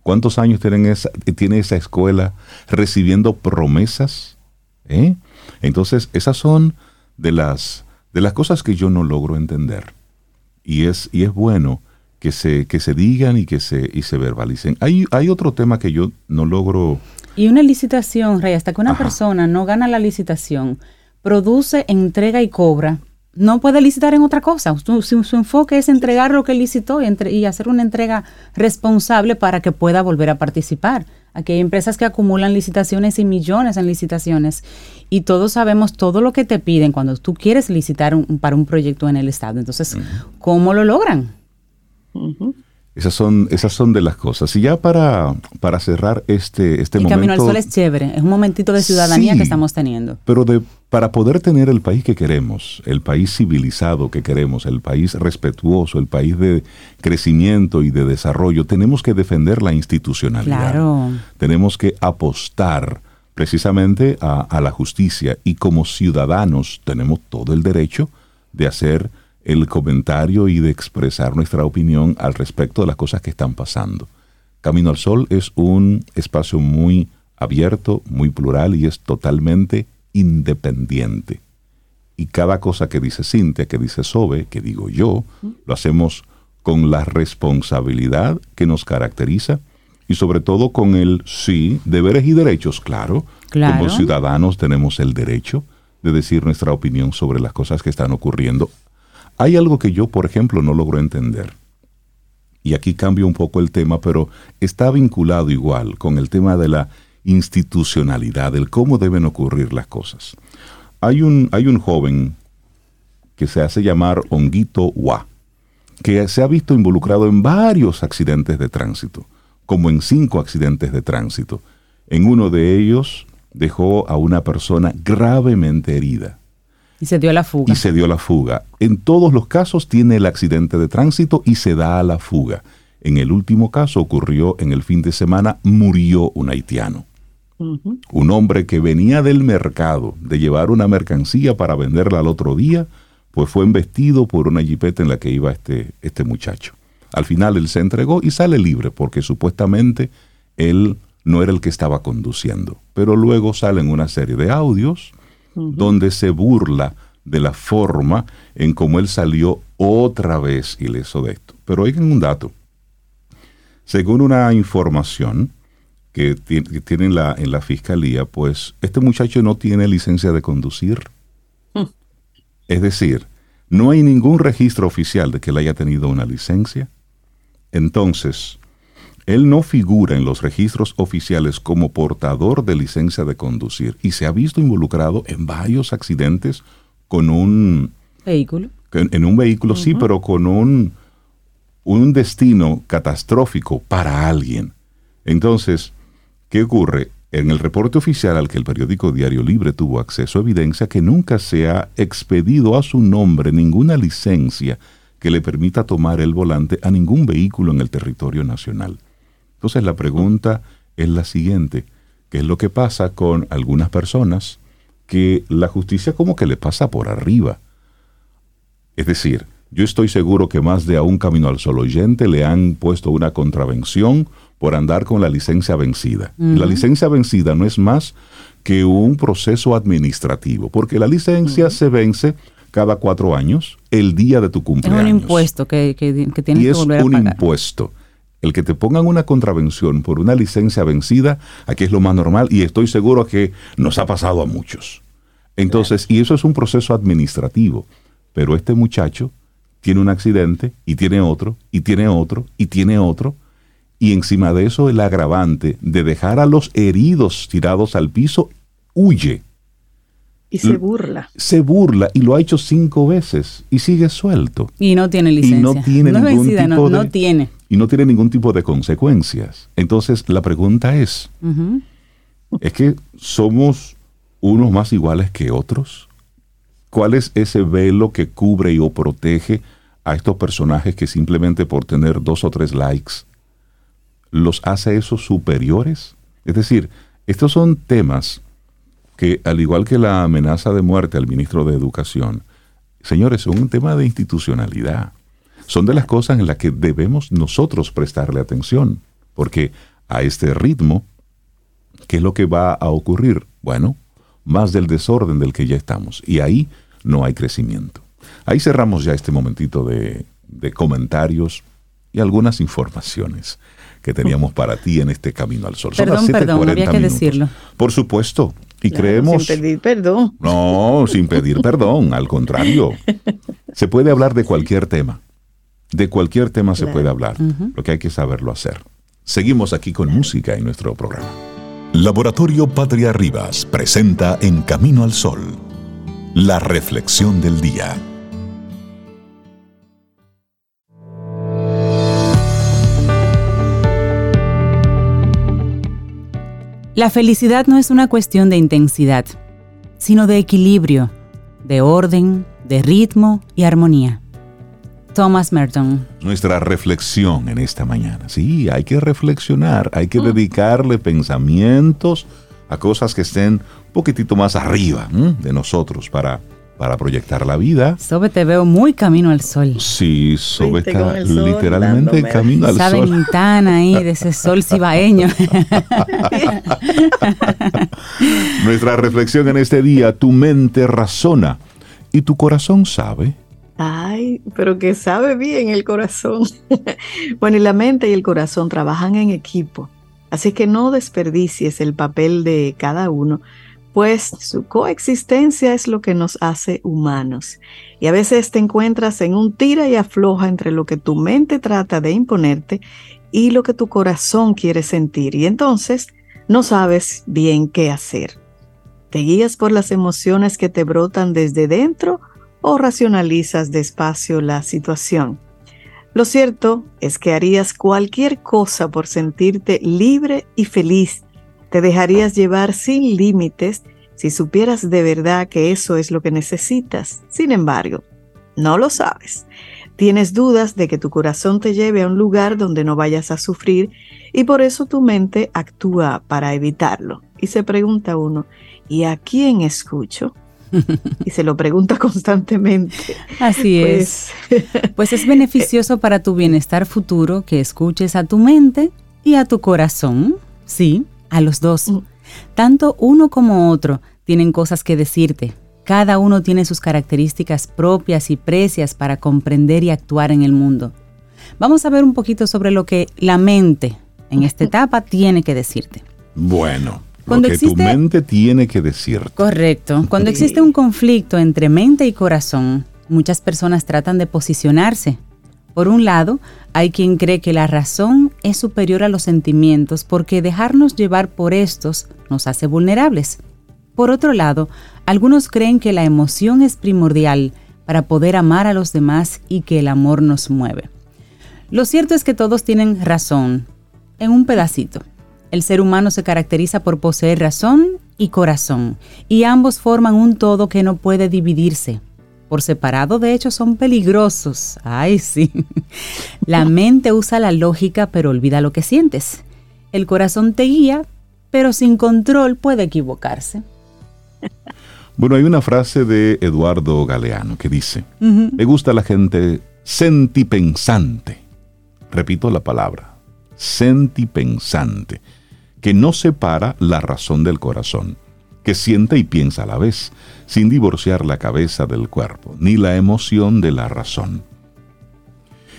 ¿Cuántos años tienen esa, tiene esa escuela recibiendo promesas? ¿Eh? Entonces, esas son de las, de las cosas que yo no logro entender. Y es, y es bueno que se, que se digan y que se, y se verbalicen. Hay, hay otro tema que yo no logro... Y una licitación, Rey, hasta que una persona no gana la licitación, produce, entrega y cobra, no puede licitar en otra cosa. Su, su, enfoque es entregar lo que licitó y, y, hacer una entrega responsable para que pueda volver a participar. Aquí hay empresas que acumulan licitaciones y millones en licitaciones y todos sabemos todo lo que te piden cuando tú quieres licitar para un proyecto en el Estado. Entonces, ¿cómo lo logran? Esas son, esas son de las cosas. Y ya para, para cerrar este, este el momento. Camino al Sol es chévere, es un momentito de ciudadanía que estamos teniendo. Pero de, para poder tener el país que queremos, el país civilizado que queremos, el país respetuoso, el país de crecimiento y de desarrollo, tenemos que defender la institucionalidad. Claro. Tenemos que apostar precisamente a, a la justicia y como ciudadanos tenemos todo el derecho de hacer el comentario y de expresar nuestra opinión al respecto de las cosas que están pasando. Camino al Sol es un espacio muy abierto, muy plural y es totalmente independiente. Y cada cosa que dice Cintia, que dice Sobe, que digo yo, lo hacemos con la responsabilidad que nos caracteriza y sobre todo con el sí, deberes y derechos, claro. claro. Como ciudadanos tenemos el derecho de decir nuestra opinión sobre las cosas que están ocurriendo hay algo que yo, por ejemplo, no logro entender. Y aquí cambio un poco el tema, pero está vinculado igual con el tema de la institucionalidad, del cómo deben ocurrir las cosas. Hay un, hay un joven que se hace llamar Honguito Wa, que se ha visto involucrado en varios accidentes de tránsito, como en cinco accidentes de tránsito. En uno de ellos dejó a una persona gravemente herida. Y se dio la fuga. Y se dio la fuga. En todos los casos tiene el accidente de tránsito y se da a la fuga. En el último caso ocurrió en el fin de semana, murió un haitiano. Un hombre que venía del mercado de llevar una mercancía para venderla al otro día, pues fue embestido por una jipeta en la que iba este, este muchacho. Al final él se entregó y sale libre porque supuestamente él no era el que estaba conduciendo. Pero luego salen una serie de audios donde se burla de la forma en cómo él salió otra vez ileso de esto. Pero oigan un dato. Según una información que, tienen la, en la fiscalía, pues este muchacho no tiene licencia de conducir. Mm. Es decir, no hay ningún registro oficial de que él haya tenido una licencia. Entonces, él no figura en los registros oficiales como portador de licencia de conducir y se ha visto involucrado en varios accidentes con un vehículo. En, un vehículo, sí, pero con un, un destino catastrófico para alguien. Entonces, ¿qué ocurre? En el reporte oficial al que el periódico Diario Libre tuvo acceso, evidencia que nunca se ha expedido a su nombre ninguna licencia que le permita tomar el volante a ningún vehículo en el territorio nacional. Entonces la pregunta es la siguiente, ¿qué es lo que pasa con algunas personas que la justicia como que le pasa por arriba? Es decir, yo estoy seguro que más de a un camino al sol oyente le han puesto una contravención por andar con la licencia vencida. La licencia vencida no es más que un proceso administrativo, porque la licencia se vence cada cuatro años, el día de tu cumpleaños. Es un impuesto que, que, que tienes y es un impuesto el que te pongan una contravención por una licencia vencida, aquí es lo más normal y estoy seguro que nos ha pasado a muchos. Entonces, y eso es un proceso administrativo, pero este muchacho tiene un accidente y tiene otro y tiene otro y tiene otro y encima de eso el agravante de dejar a los heridos tirados al piso huye. Y se burla. Se burla y lo ha hecho cinco veces y sigue suelto. Y no tiene licencia. Y no tiene ningún tipo de, no tiene y no tiene ningún tipo de consecuencias. Entonces la pregunta es, ¿es que somos unos más iguales que otros? ¿Cuál es ese velo que cubre y o protege a estos personajes que simplemente por tener dos o tres likes los hace esos superiores? Es decir, estos son temas que, al igual que la amenaza de muerte al ministro de Educación, señores, son un tema de institucionalidad son de las cosas en las que debemos nosotros prestarle atención, porque a este ritmo, ¿qué es lo que va a ocurrir? Bueno, más del desorden del que ya estamos, y ahí no hay crecimiento. Ahí cerramos ya este momentito de, comentarios y algunas informaciones que teníamos para ti en este camino al sol. Perdón, perdón, había que decirlo. Por supuesto. Y creemos. Sin pedir perdón. No, sin pedir perdón, al contrario. Se puede hablar de cualquier tema. De cualquier tema se puede hablar, lo que hay que saberlo hacer. Seguimos aquí con música en nuestro programa. Laboratorio Patria Rivas presenta En Camino al Sol, la reflexión del día. La felicidad no es una cuestión de intensidad, sino de equilibrio, de orden, de ritmo y armonía. Thomas Merton. Nuestra reflexión en esta mañana. Sí, hay que reflexionar, hay que mm. dedicarle pensamientos a cosas que estén un poquitito más arriba de nosotros para, para proyectar la vida. Sobe, te veo muy camino al sol. Sí, Sobe está literalmente camino al sol. Esa ventana ahí de ese sol cibaeño. Nuestra reflexión en este día, tu mente razona y tu corazón sabe. Ay, pero que sabe bien el corazón. bueno, y la mente y el corazón trabajan en equipo, así que no desperdicies el papel de cada uno, pues su coexistencia es lo que nos hace humanos. Y a veces te encuentras en un tira y afloja entre lo que tu mente trata de imponerte y lo que tu corazón quiere sentir, y entonces no sabes bien qué hacer. Te guías por las emociones que te brotan desde dentro o racionalizas despacio la situación. Lo cierto es que harías cualquier cosa por sentirte libre y feliz. Te dejarías llevar sin límites si supieras de verdad que eso es lo que necesitas. Sin embargo, no lo sabes. Tienes dudas de que tu corazón te lleve a un lugar donde no vayas a sufrir y por eso tu mente actúa para evitarlo. Y se pregunta uno, ¿y a quién escucho? y se lo pregunta constantemente. Así es. Pues, pues es beneficioso para tu bienestar futuro que escuches a tu mente y a tu corazón, sí, a los dos. Mm. Tanto uno como otro tienen cosas que decirte. Cada uno tiene sus características propias y precias para comprender y actuar en el mundo. Vamos a ver un poquito sobre lo que la mente en esta etapa tiene que decirte. Bueno, Cuando lo que tu mente tiene que decirte. Correcto. Cuando existe un conflicto entre mente y corazón, muchas personas tratan de posicionarse. Por un lado, hay quien cree que la razón es superior a los sentimientos porque dejarnos llevar por estos nos hace vulnerables. Por otro lado, algunos creen que la emoción es primordial para poder amar a los demás y que el amor nos mueve. Lo cierto es que todos tienen razón, en un pedacito. El ser humano se caracteriza por poseer razón y corazón, y ambos forman un todo que no puede dividirse. Por separado, de hecho, son peligrosos. Ay, sí. La mente usa la lógica, pero olvida lo que sientes. El corazón te guía, pero sin control puede equivocarse. Bueno, hay una frase de Eduardo Galeano que dice, me gusta la gente sentipensante repito la palabra, sentipensante, que no separa la razón del corazón, que siente y piensa a la vez, sin divorciar la cabeza del cuerpo, ni la emoción de la razón.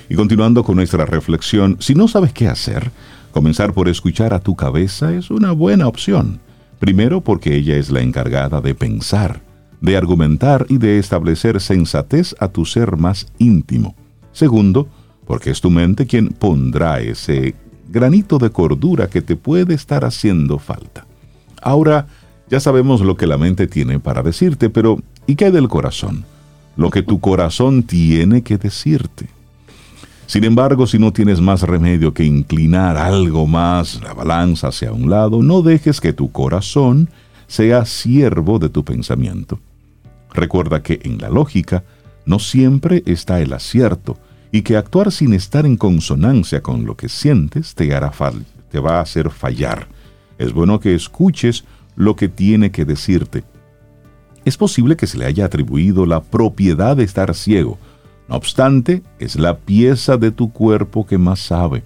Y continuando con nuestra reflexión, si no sabes qué hacer, comenzar por escuchar a tu cabeza es una buena opción. Primero porque ella es la encargada de pensar, de argumentar y de establecer sensatez a tu ser más íntimo. Segundo, porque es tu mente quien pondrá ese granito de cordura que te puede estar haciendo falta. Ahora, ya sabemos lo que la mente tiene para decirte, pero ¿y qué hay del corazón? Lo que tu corazón tiene que decirte. Sin embargo, si no tienes más remedio que inclinar algo más la balanza hacia un lado, no dejes que tu corazón sea siervo de tu pensamiento. Recuerda que en la lógica no siempre está el acierto, y que actuar sin estar en consonancia con lo que sientes te, hará te va a hacer fallar. Es bueno que escuches lo que tiene que decirte. Es posible que se le haya atribuido la propiedad de estar ciego. No obstante, es la pieza de tu cuerpo que más sabe.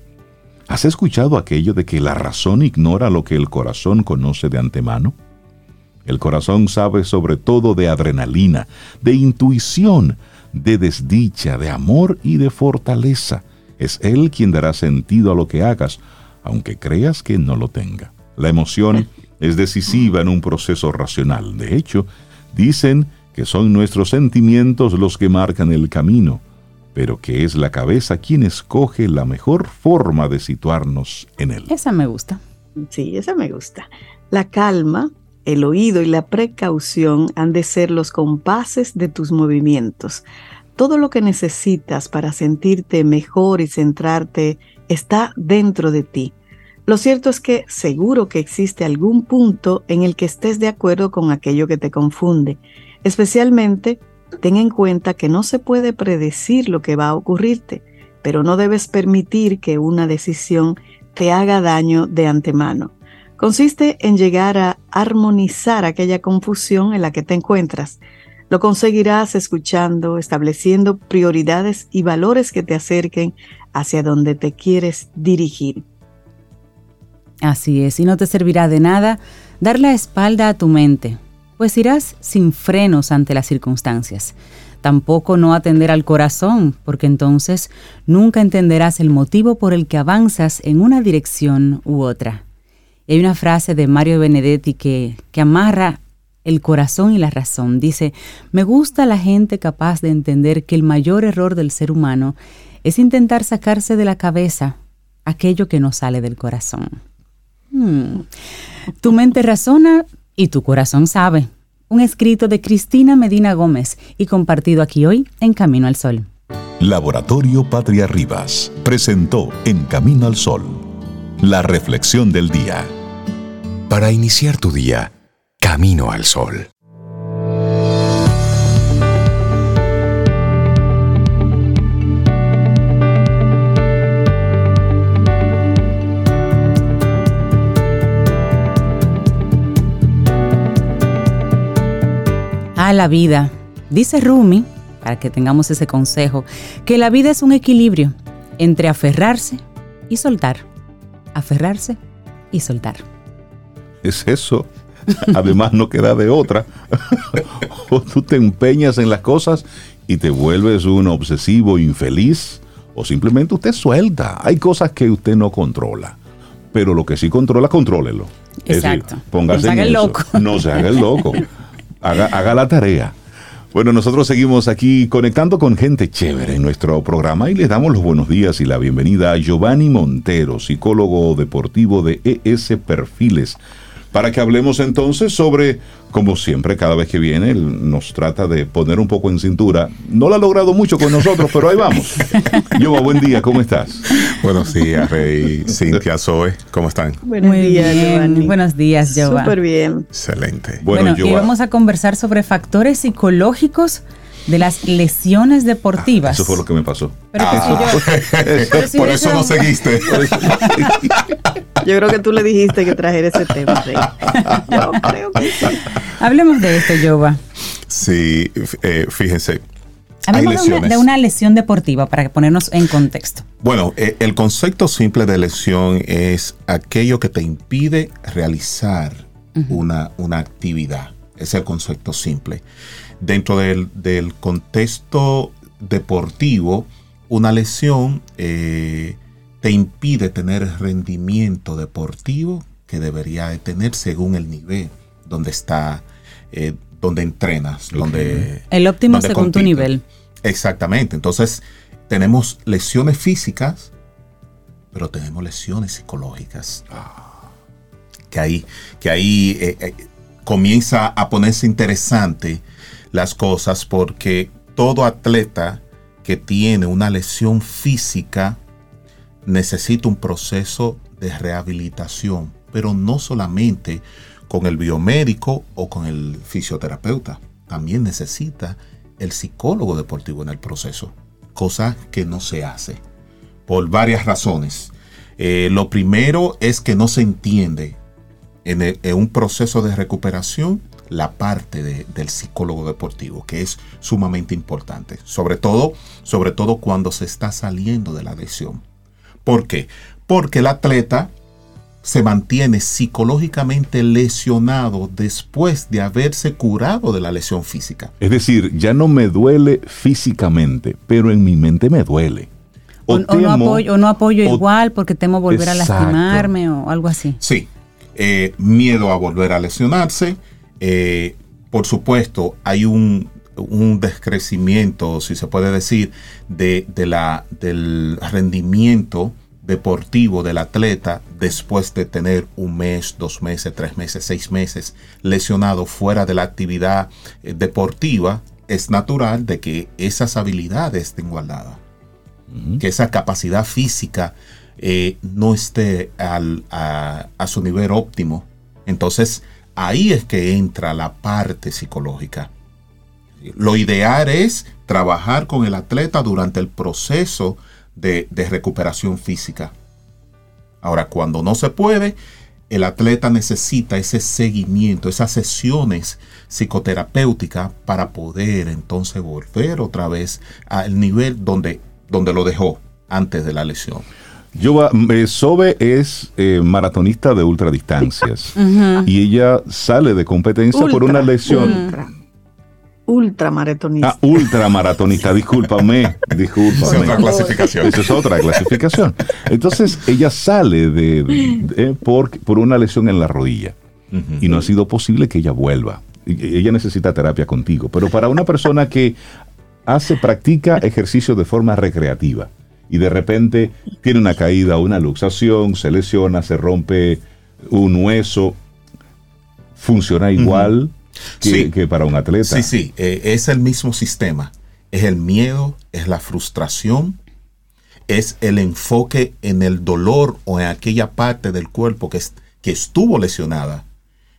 ¿Has escuchado aquello de que la razón ignora lo que el corazón conoce de antemano? El corazón sabe sobre todo de adrenalina, de intuición, de desdicha, de amor y de fortaleza. Es Él quien dará sentido a lo que hagas, aunque creas que no lo tenga. La emoción es decisiva en un proceso racional. De hecho, dicen que son nuestros sentimientos los que marcan el camino, pero que es la cabeza quien escoge la mejor forma de situarnos en él. Esa me gusta. Sí, esa me gusta. La calma, el oído y la precaución han de ser los compases de tus movimientos. Todo lo que necesitas para sentirte mejor y centrarte está dentro de ti. Lo cierto es que seguro que existe algún punto en el que estés de acuerdo con aquello que te confunde. Especialmente, ten en cuenta que no se puede predecir lo que va a ocurrirte, pero no debes permitir que una decisión te haga daño de antemano consiste en llegar a armonizar aquella confusión en la que te encuentras. Lo conseguirás escuchando, estableciendo prioridades y valores que te acerquen hacia donde te quieres dirigir. Así es, y no te servirá de nada dar la espalda a tu mente, pues irás sin frenos ante las circunstancias. Tampoco no atender al corazón, porque entonces nunca entenderás el motivo por el que avanzas en una dirección u otra hay una frase de Mario Benedetti que, que amarra el corazón y la razón. Dice, me gusta la gente capaz de entender que el mayor error del ser humano es intentar sacarse de la cabeza aquello que no sale del corazón. Hmm. Tu mente razona y tu corazón sabe. Un escrito de Cristina Medina Gómez y compartido aquí hoy en Camino al Sol. Laboratorio Patria Rivas presentó En Camino al Sol la reflexión del día para iniciar tu día camino al sol. A la vida. Dice Rumi, para que tengamos ese consejo, que la vida es un equilibrio entre aferrarse y soltar. Aferrarse y soltar. Es eso. Además no queda de otra. o tú te empeñas en las cosas y te vuelves un obsesivo infeliz o simplemente usted suelta. Hay cosas que usted no controla, pero lo que sí controla, contrólelo. Exacto. póngase no se haga el loco. No se haga el loco. Haga, haga la tarea. Bueno, nosotros seguimos aquí conectando con gente chévere en nuestro programa y les damos los buenos días y la bienvenida a Giovanni Montero, psicólogo deportivo de ES Perfiles para que hablemos entonces sobre, como siempre, cada vez que viene, él nos trata de poner un poco en cintura. No lo ha logrado mucho con nosotros, pero ahí vamos. Yoba, buen día, ¿cómo estás? Buenos días, Rey, Cintia, Zoe, ¿cómo están? Buenos días, Giovanni. Buenos días, Yoba. Súper bien. Excelente. Bueno, y vamos a conversar sobre factores psicológicos de las lesiones deportivas. eso fue lo que me pasó. por eso no seguiste. Yo creo que tú le dijiste que trajera ese tema. Yo creo que sí. Hablemos de esto, Jova. Sí, eh, fíjense. Hablemos de una, de una, lesión deportiva para ponernos en contexto. Bueno, eh, el concepto simple de lesión es aquello que te impide realizar una, una actividad. Es el concepto simple dentro del, contexto deportivo, una lesión eh, te impide tener el rendimiento deportivo que debería de tener según el nivel donde está, eh, donde entrenas, donde... El óptimo según tu nivel. Exactamente. Entonces, tenemos lesiones físicas, pero tenemos lesiones psicológicas. Que ahí, que ahí eh, comienza a ponerse interesante las cosas porque todo atleta que tiene una lesión física necesita un proceso de rehabilitación, pero no solamente con el biomédico o con el fisioterapeuta, también necesita el psicólogo deportivo en el proceso, cosa que no se hace por varias razones. Eh, lo primero es que no se entiende en un proceso de recuperación la parte del psicólogo deportivo, que es sumamente importante, sobre todo, sobre todo cuando se está saliendo de la lesión. ¿Por qué? Porque el atleta se mantiene psicológicamente lesionado después de haberse curado de la lesión física. Es decir, ya no me duele físicamente, pero en mi mente me duele. O, no, apoyo, no apoyo igual porque temo volver a lastimarme o algo así. Sí, eh, miedo a volver a lesionarse, eh, por supuesto, hay un, descrecimiento, si se puede decir, de, la, del rendimiento deportivo del atleta después de tener un mes, dos meses, tres meses, seis meses lesionado fuera de la actividad eh, deportiva, es natural de que esas habilidades estén guardadas, que esa capacidad física eh, no esté a, a, su nivel óptimo. Entonces, ahí es que entra la parte psicológica. Lo ideal es trabajar con el atleta durante el proceso de, recuperación física. Ahora, cuando no se puede, el atleta necesita ese seguimiento, esas sesiones psicoterapéuticas para poder entonces volver otra vez al nivel donde, donde lo dejó antes de la lesión. Yo, eh, Sobe es eh, maratonista de ultradistancias y ella sale de competencia por una lesión. Ultra. maratonista. Ah, ultramaratonista, discúlpame, discúlpame. Es otra clasificación. Esa es otra clasificación. Entonces, ella sale de, por, por, una lesión en la rodilla y no ha sido posible que ella vuelva. Ella necesita terapia contigo, pero para una persona que hace, practica ejercicio de forma recreativa, y de repente tiene una caída, una luxación, se lesiona, se rompe un hueso, funciona igual que, para un atleta. Sí, sí, eh, es el mismo sistema. Es el miedo, es la frustración, es el enfoque en el dolor o en aquella parte del cuerpo que, que estuvo lesionada.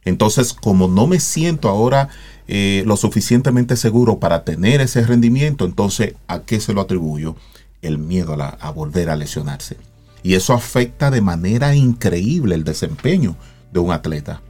Entonces, como no me siento ahora eh, lo suficientemente seguro para tener ese rendimiento, entonces, ¿a qué se lo atribuyo? El miedo a, volver a lesionarse. Y eso afecta de manera increíble el desempeño de un atleta.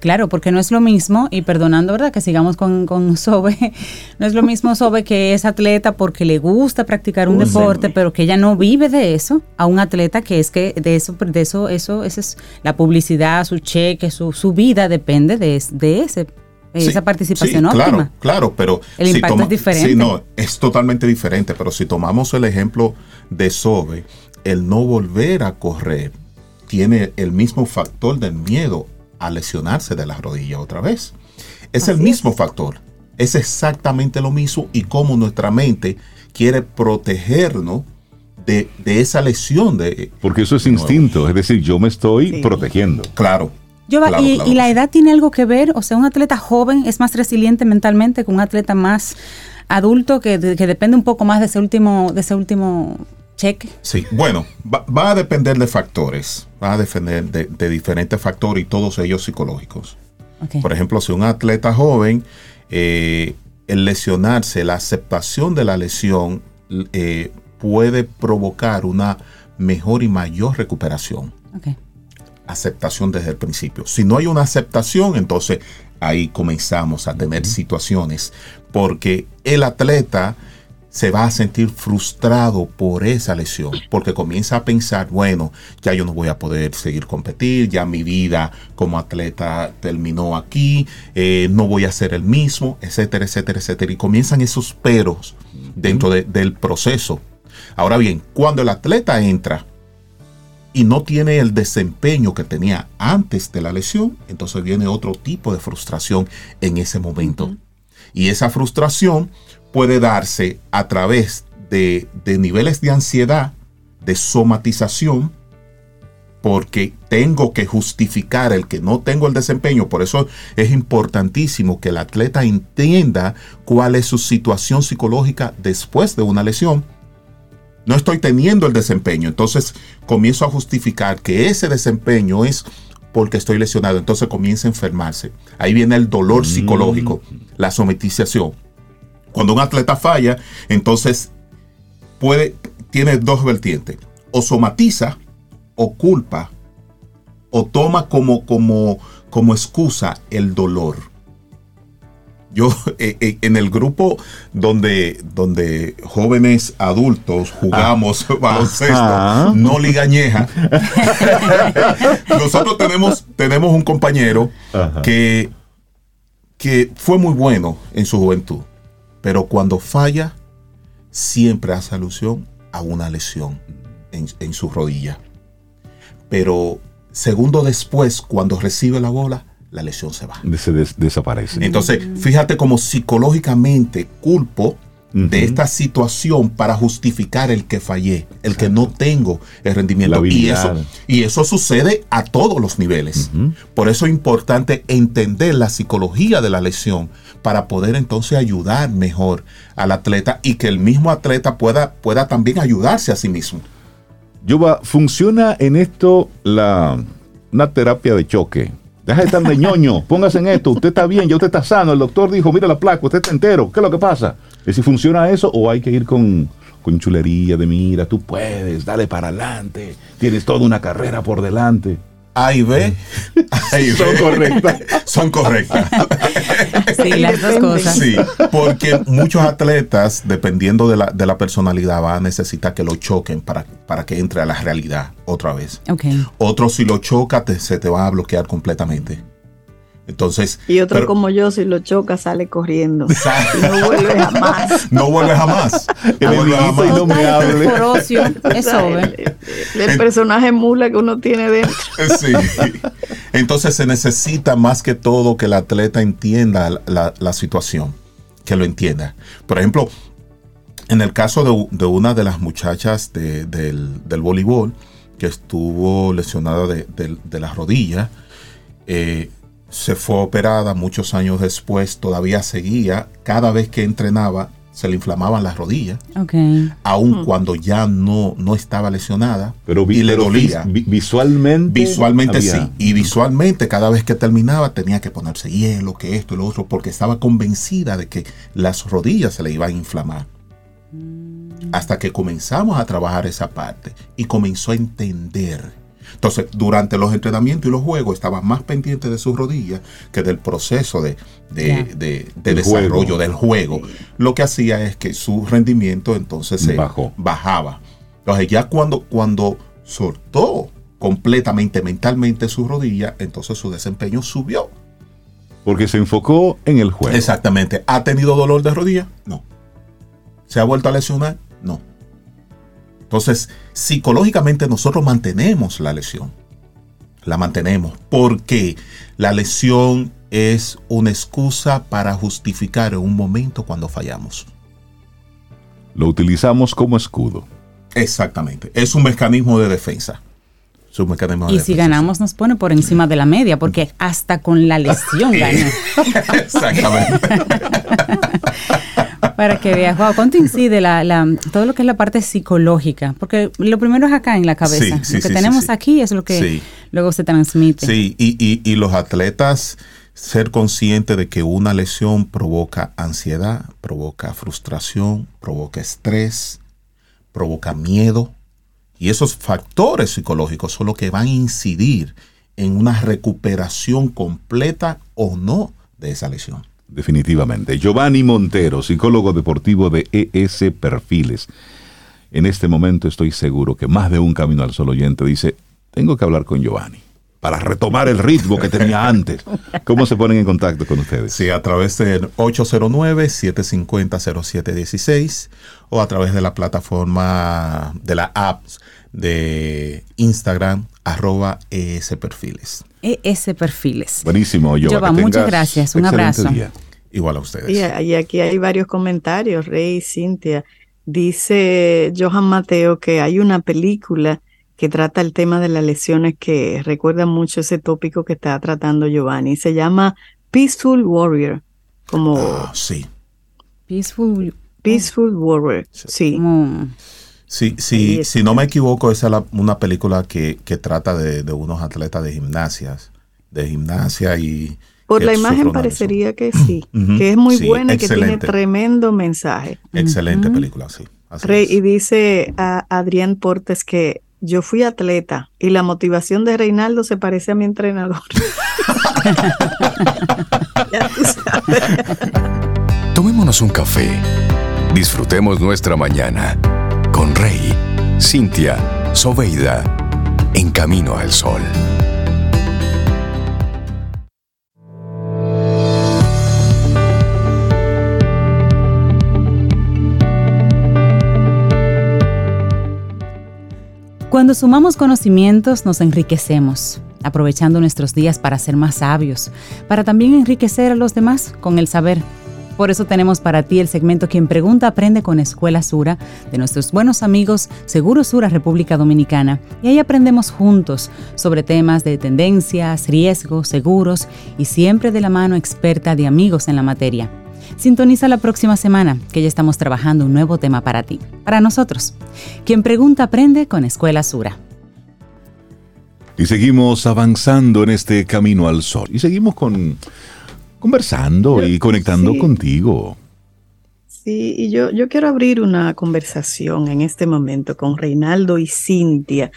Claro, porque no es lo mismo, y perdonando, ¿verdad? Que sigamos con, con Sobe, no es lo mismo Sobe que es atleta porque le gusta practicar un deporte, pero que ella no vive de eso, a un atleta que es que de eso, de eso, eso, esa es la publicidad, su cheque, su, su vida depende de, de ese esa participación sí, Claro, claro, pero el impacto es diferente. Sí, no, es totalmente diferente, pero si tomamos el ejemplo de Sobe, el no volver a correr tiene el mismo factor del miedo a lesionarse de la rodilla otra vez. Es el mismo factor. Es exactamente lo mismo y cómo nuestra mente quiere protegernos de, esa lesión. De, Porque eso es instinto, es decir, yo me estoy protegiendo. Claro. Yo, y, la edad tiene algo que ver, o sea, un atleta joven es más resiliente mentalmente que un atleta más adulto que, que depende un poco más de ese último, de ese último cheque. Sí, bueno, va, a depender de factores, va a depender de, diferentes factores y todos ellos psicológicos. Por ejemplo, si un atleta joven, eh, el lesionarse, la aceptación de la lesión eh, puede provocar una mejor y mayor recuperación. Aceptación desde el principio. Si no hay una aceptación, entonces ahí comenzamos a tener situaciones porque el atleta se va a sentir frustrado por esa lesión, porque comienza a pensar, bueno, ya yo no voy a poder seguir competir, ya mi vida como atleta terminó aquí, eh, no voy a ser el mismo, etcétera, etcétera, etcétera. Y comienzan esos peros dentro del proceso. Ahora bien, cuando el atleta entra y no tiene el desempeño que tenía antes de la lesión, entonces viene otro tipo de frustración en ese momento. Y esa frustración puede darse a través de, niveles de ansiedad, de somatización, porque tengo que justificar el que no tengo el desempeño. Por eso es importantísimo que el atleta entienda cuál es su situación psicológica después de una lesión. No estoy teniendo el desempeño, entonces comienzo a justificar que ese desempeño es porque estoy lesionado, entonces comienza a enfermarse. Ahí viene el dolor mm. psicológico, la somatización. Cuando un atleta falla, entonces puede, tiene dos vertientes. O somatiza o culpa o toma como, como, como excusa el dolor. Yo eh, eh, en el grupo donde, donde jóvenes adultos jugamos ah. baloncesto, no ligañeja, nosotros tenemos, tenemos un compañero que, que fue muy bueno en su juventud pero cuando falla, siempre hace alusión a una lesión en, su rodilla. Pero segundo después, cuando recibe la bola, la lesión se va. Se desaparece. Entonces, fíjate cómo psicológicamente culpo de esta situación para justificar el que fallé, el que no tengo el rendimiento. Y eso, y eso sucede a todos los niveles. Por eso es importante entender la psicología de la lesión para poder entonces ayudar mejor al atleta y que el mismo atleta pueda, pueda también ayudarse a sí mismo. Yuba, ¿funciona en esto la, una terapia de choque? Deja de estar de ñoño, póngase en esto, usted está bien, ya usted está sano, el doctor dijo, mira la placa, usted está entero, ¿qué es lo que pasa? ¿Es si funciona eso o hay que ir con, con chulería de mira, tú puedes, dale para adelante, tienes toda una carrera por delante? A y B, son correctas. son correctas. Sí, las dos cosas. Sí, porque muchos atletas, dependiendo de la, de la personalidad, van a necesitar que lo choquen para, para que entre a la realidad otra vez. Okay. Otros, si lo choca, se te va a bloquear completamente. Entonces, y otro como yo, si lo choca, sale corriendo. y no vuelve jamás. No vuelve jamás. No vuelve jamás. Y no me hable. Eso, el, el, personaje mula que uno tiene dentro. Sí. Entonces se necesita más que todo que el atleta entienda la, situación, que lo entienda. Por ejemplo, en el caso de, una de las muchachas del, del, voleibol que estuvo lesionada de, de la rodilla, eh, se fue operada muchos años después, todavía seguía, cada vez que entrenaba se le inflamaban las rodillas, okay. aun hmm. cuando ya no, no estaba lesionada pero y le dolía. visualmente. Visualmente sí, y visualmente cada vez que terminaba tenía que ponerse hielo, que esto y lo otro, porque estaba convencida de que las rodillas se le iban a inflamar. Mm. Hasta que comenzamos a trabajar esa parte y comenzó a entender Entonces, durante los entrenamientos y los juegos estaba más pendiente de sus rodillas que del proceso de, desarrollo del juego. Lo que hacía es que su rendimiento entonces se bajaba. Entonces, ya cuando, cuando soltó completamente mentalmente su rodilla, entonces su desempeño subió. Porque se enfocó en el juego. Exactamente. ¿Ha tenido dolor de rodilla? No. ¿Se ha vuelto a lesionar? No. Entonces, psicológicamente nosotros mantenemos la lesión. La mantenemos porque la lesión es una excusa para justificar en un momento cuando fallamos. Lo utilizamos como escudo. Exactamente. Es un mecanismo de defensa. un mecanismo y si ganamos nos pone por encima de la media, porque hasta con la lesión gana. Exactamente. Para que veas, wow, ¿cuánto incide la, todo lo que es la parte psicológica? Porque lo primero es acá en la cabeza. lo que tenemos aquí es lo que luego se transmite. Sí, y, y, los atletas ser conscientes de que una lesión provoca ansiedad, provoca frustración, provoca estrés, provoca miedo. Y esos factores psicológicos son los que van a incidir en una recuperación completa o no de esa lesión. Definitivamente. Giovanni Montero, psicólogo deportivo de ES Perfiles. En este momento estoy seguro que más de un camino al sol oyente dice, tengo que hablar con Giovanni para retomar el ritmo que tenía antes. ¿Cómo se ponen en contacto con ustedes? Sí, a través del 809-750-0716 o a través de la plataforma de la app de Instagram, arroba ES Perfiles. ES Perfiles. Buenísimo, Giovanni. muchas gracias. Un abrazo. Igual a ustedes. Y, aquí hay varios comentarios, Rey, Cintia. Dice Johan Mateo que hay una película que trata el tema de las lesiones que recuerda mucho ese tópico que está tratando Giovanni. Se llama Peaceful Warrior. Como ah, sí. Peaceful Peaceful Warrior. Sí. Sí, sí, si no me equivoco, esa es una película que, trata de, unos atletas de gimnasias, de gimnasia y... Por la imagen parecería que sí, que es muy buena y que tiene tremendo mensaje. Excelente película, sí. y dice a Adrián Portes que yo fui atleta y la motivación de Reinaldo se parece a mi entrenador. Tomémonos un café. Disfrutemos nuestra mañana con Rey, Cintia, Soveida, en camino al sol. Cuando sumamos conocimientos nos enriquecemos, aprovechando nuestros días para ser más sabios, para también enriquecer a los demás con el saber por eso tenemos para ti el segmento Quien Pregunta Aprende con Escuela Sura de nuestros buenos amigos Seguro Sura República Dominicana. Y ahí aprendemos juntos sobre temas de tendencias, riesgos, seguros y siempre de la mano experta de amigos en la materia. Sintoniza la próxima semana, que ya estamos trabajando un nuevo tema para ti, para nosotros. Quien pregunta aprende con Escuela Sura. Y seguimos avanzando en este camino al sol. Y seguimos con conversando y conectando contigo. Sí, y yo, yo quiero abrir una conversación en este momento con Reinaldo y Cintia.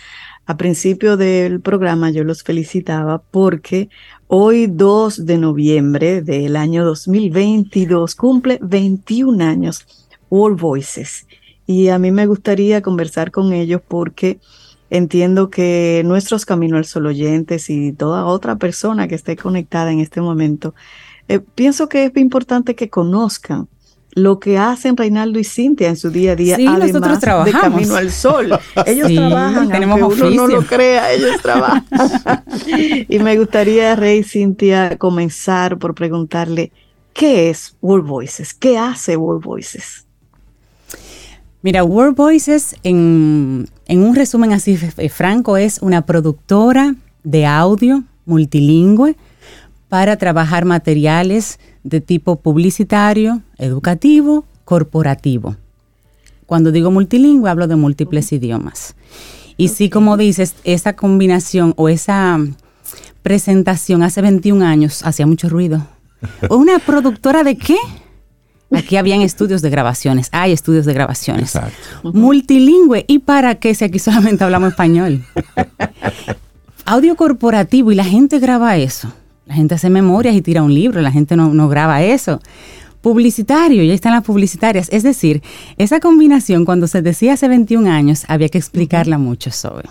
A principio del programa yo los felicitaba porque hoy 2 de noviembre del año 2022 cumple 21 años World Voices. Y a mí me gustaría conversar con ellos porque entiendo que nuestros Camino al Sol oyentes y toda otra persona que esté conectada en este momento eh, pienso que es importante que conozcan lo que hacen Reinaldo y Cintia en su día a día, además de Camino al Sol. Ellos trabajan, tenemos aunque uno no lo crea, ellos trabajan. y me gustaría, Rey Cintia, comenzar por preguntarle, ¿qué es World Voices? ¿Qué hace World Voices? Mira, World Voices, en, en un resumen así franco, es una productora de audio multilingüe para trabajar materiales de tipo publicitario, educativo, corporativo. Cuando digo multilingüe hablo de múltiples idiomas. Y sí, como dices, esa combinación o esa presentación hace 21 años hacía mucho ruido. ¿Una productora de qué? Aquí habían estudios de grabaciones, hay estudios de grabaciones. Exacto. Multilingüe, ¿y para qué si aquí solamente hablamos español? Audio corporativo y la gente graba eso. La gente hace memorias y tira un libro, la gente no, no graba eso publicitario, ya están las publicitarias. Es decir, esa combinación cuando se decía hace 21 años había que explicarla mucho sobre.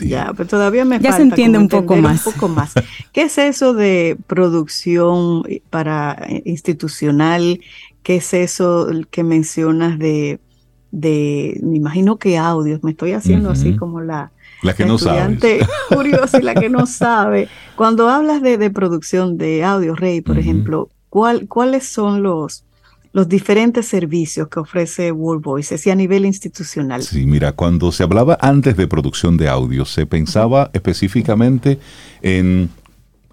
Ya, pero todavía me ya se entiende un poco más. Un poco más. ¿Qué es eso de producción para eh, institucional? ¿Qué es eso que mencionas de, de me imagino que audios? Me estoy haciendo así como la, la que no curiosa y la que no sabe. Cuando hablas de, de producción de audio, Rey, por ejemplo, ¿cuáles son los, los diferentes servicios que ofrece World Voices y a nivel institucional? Sí, mira, cuando se hablaba antes de producción de audio, se pensaba específicamente en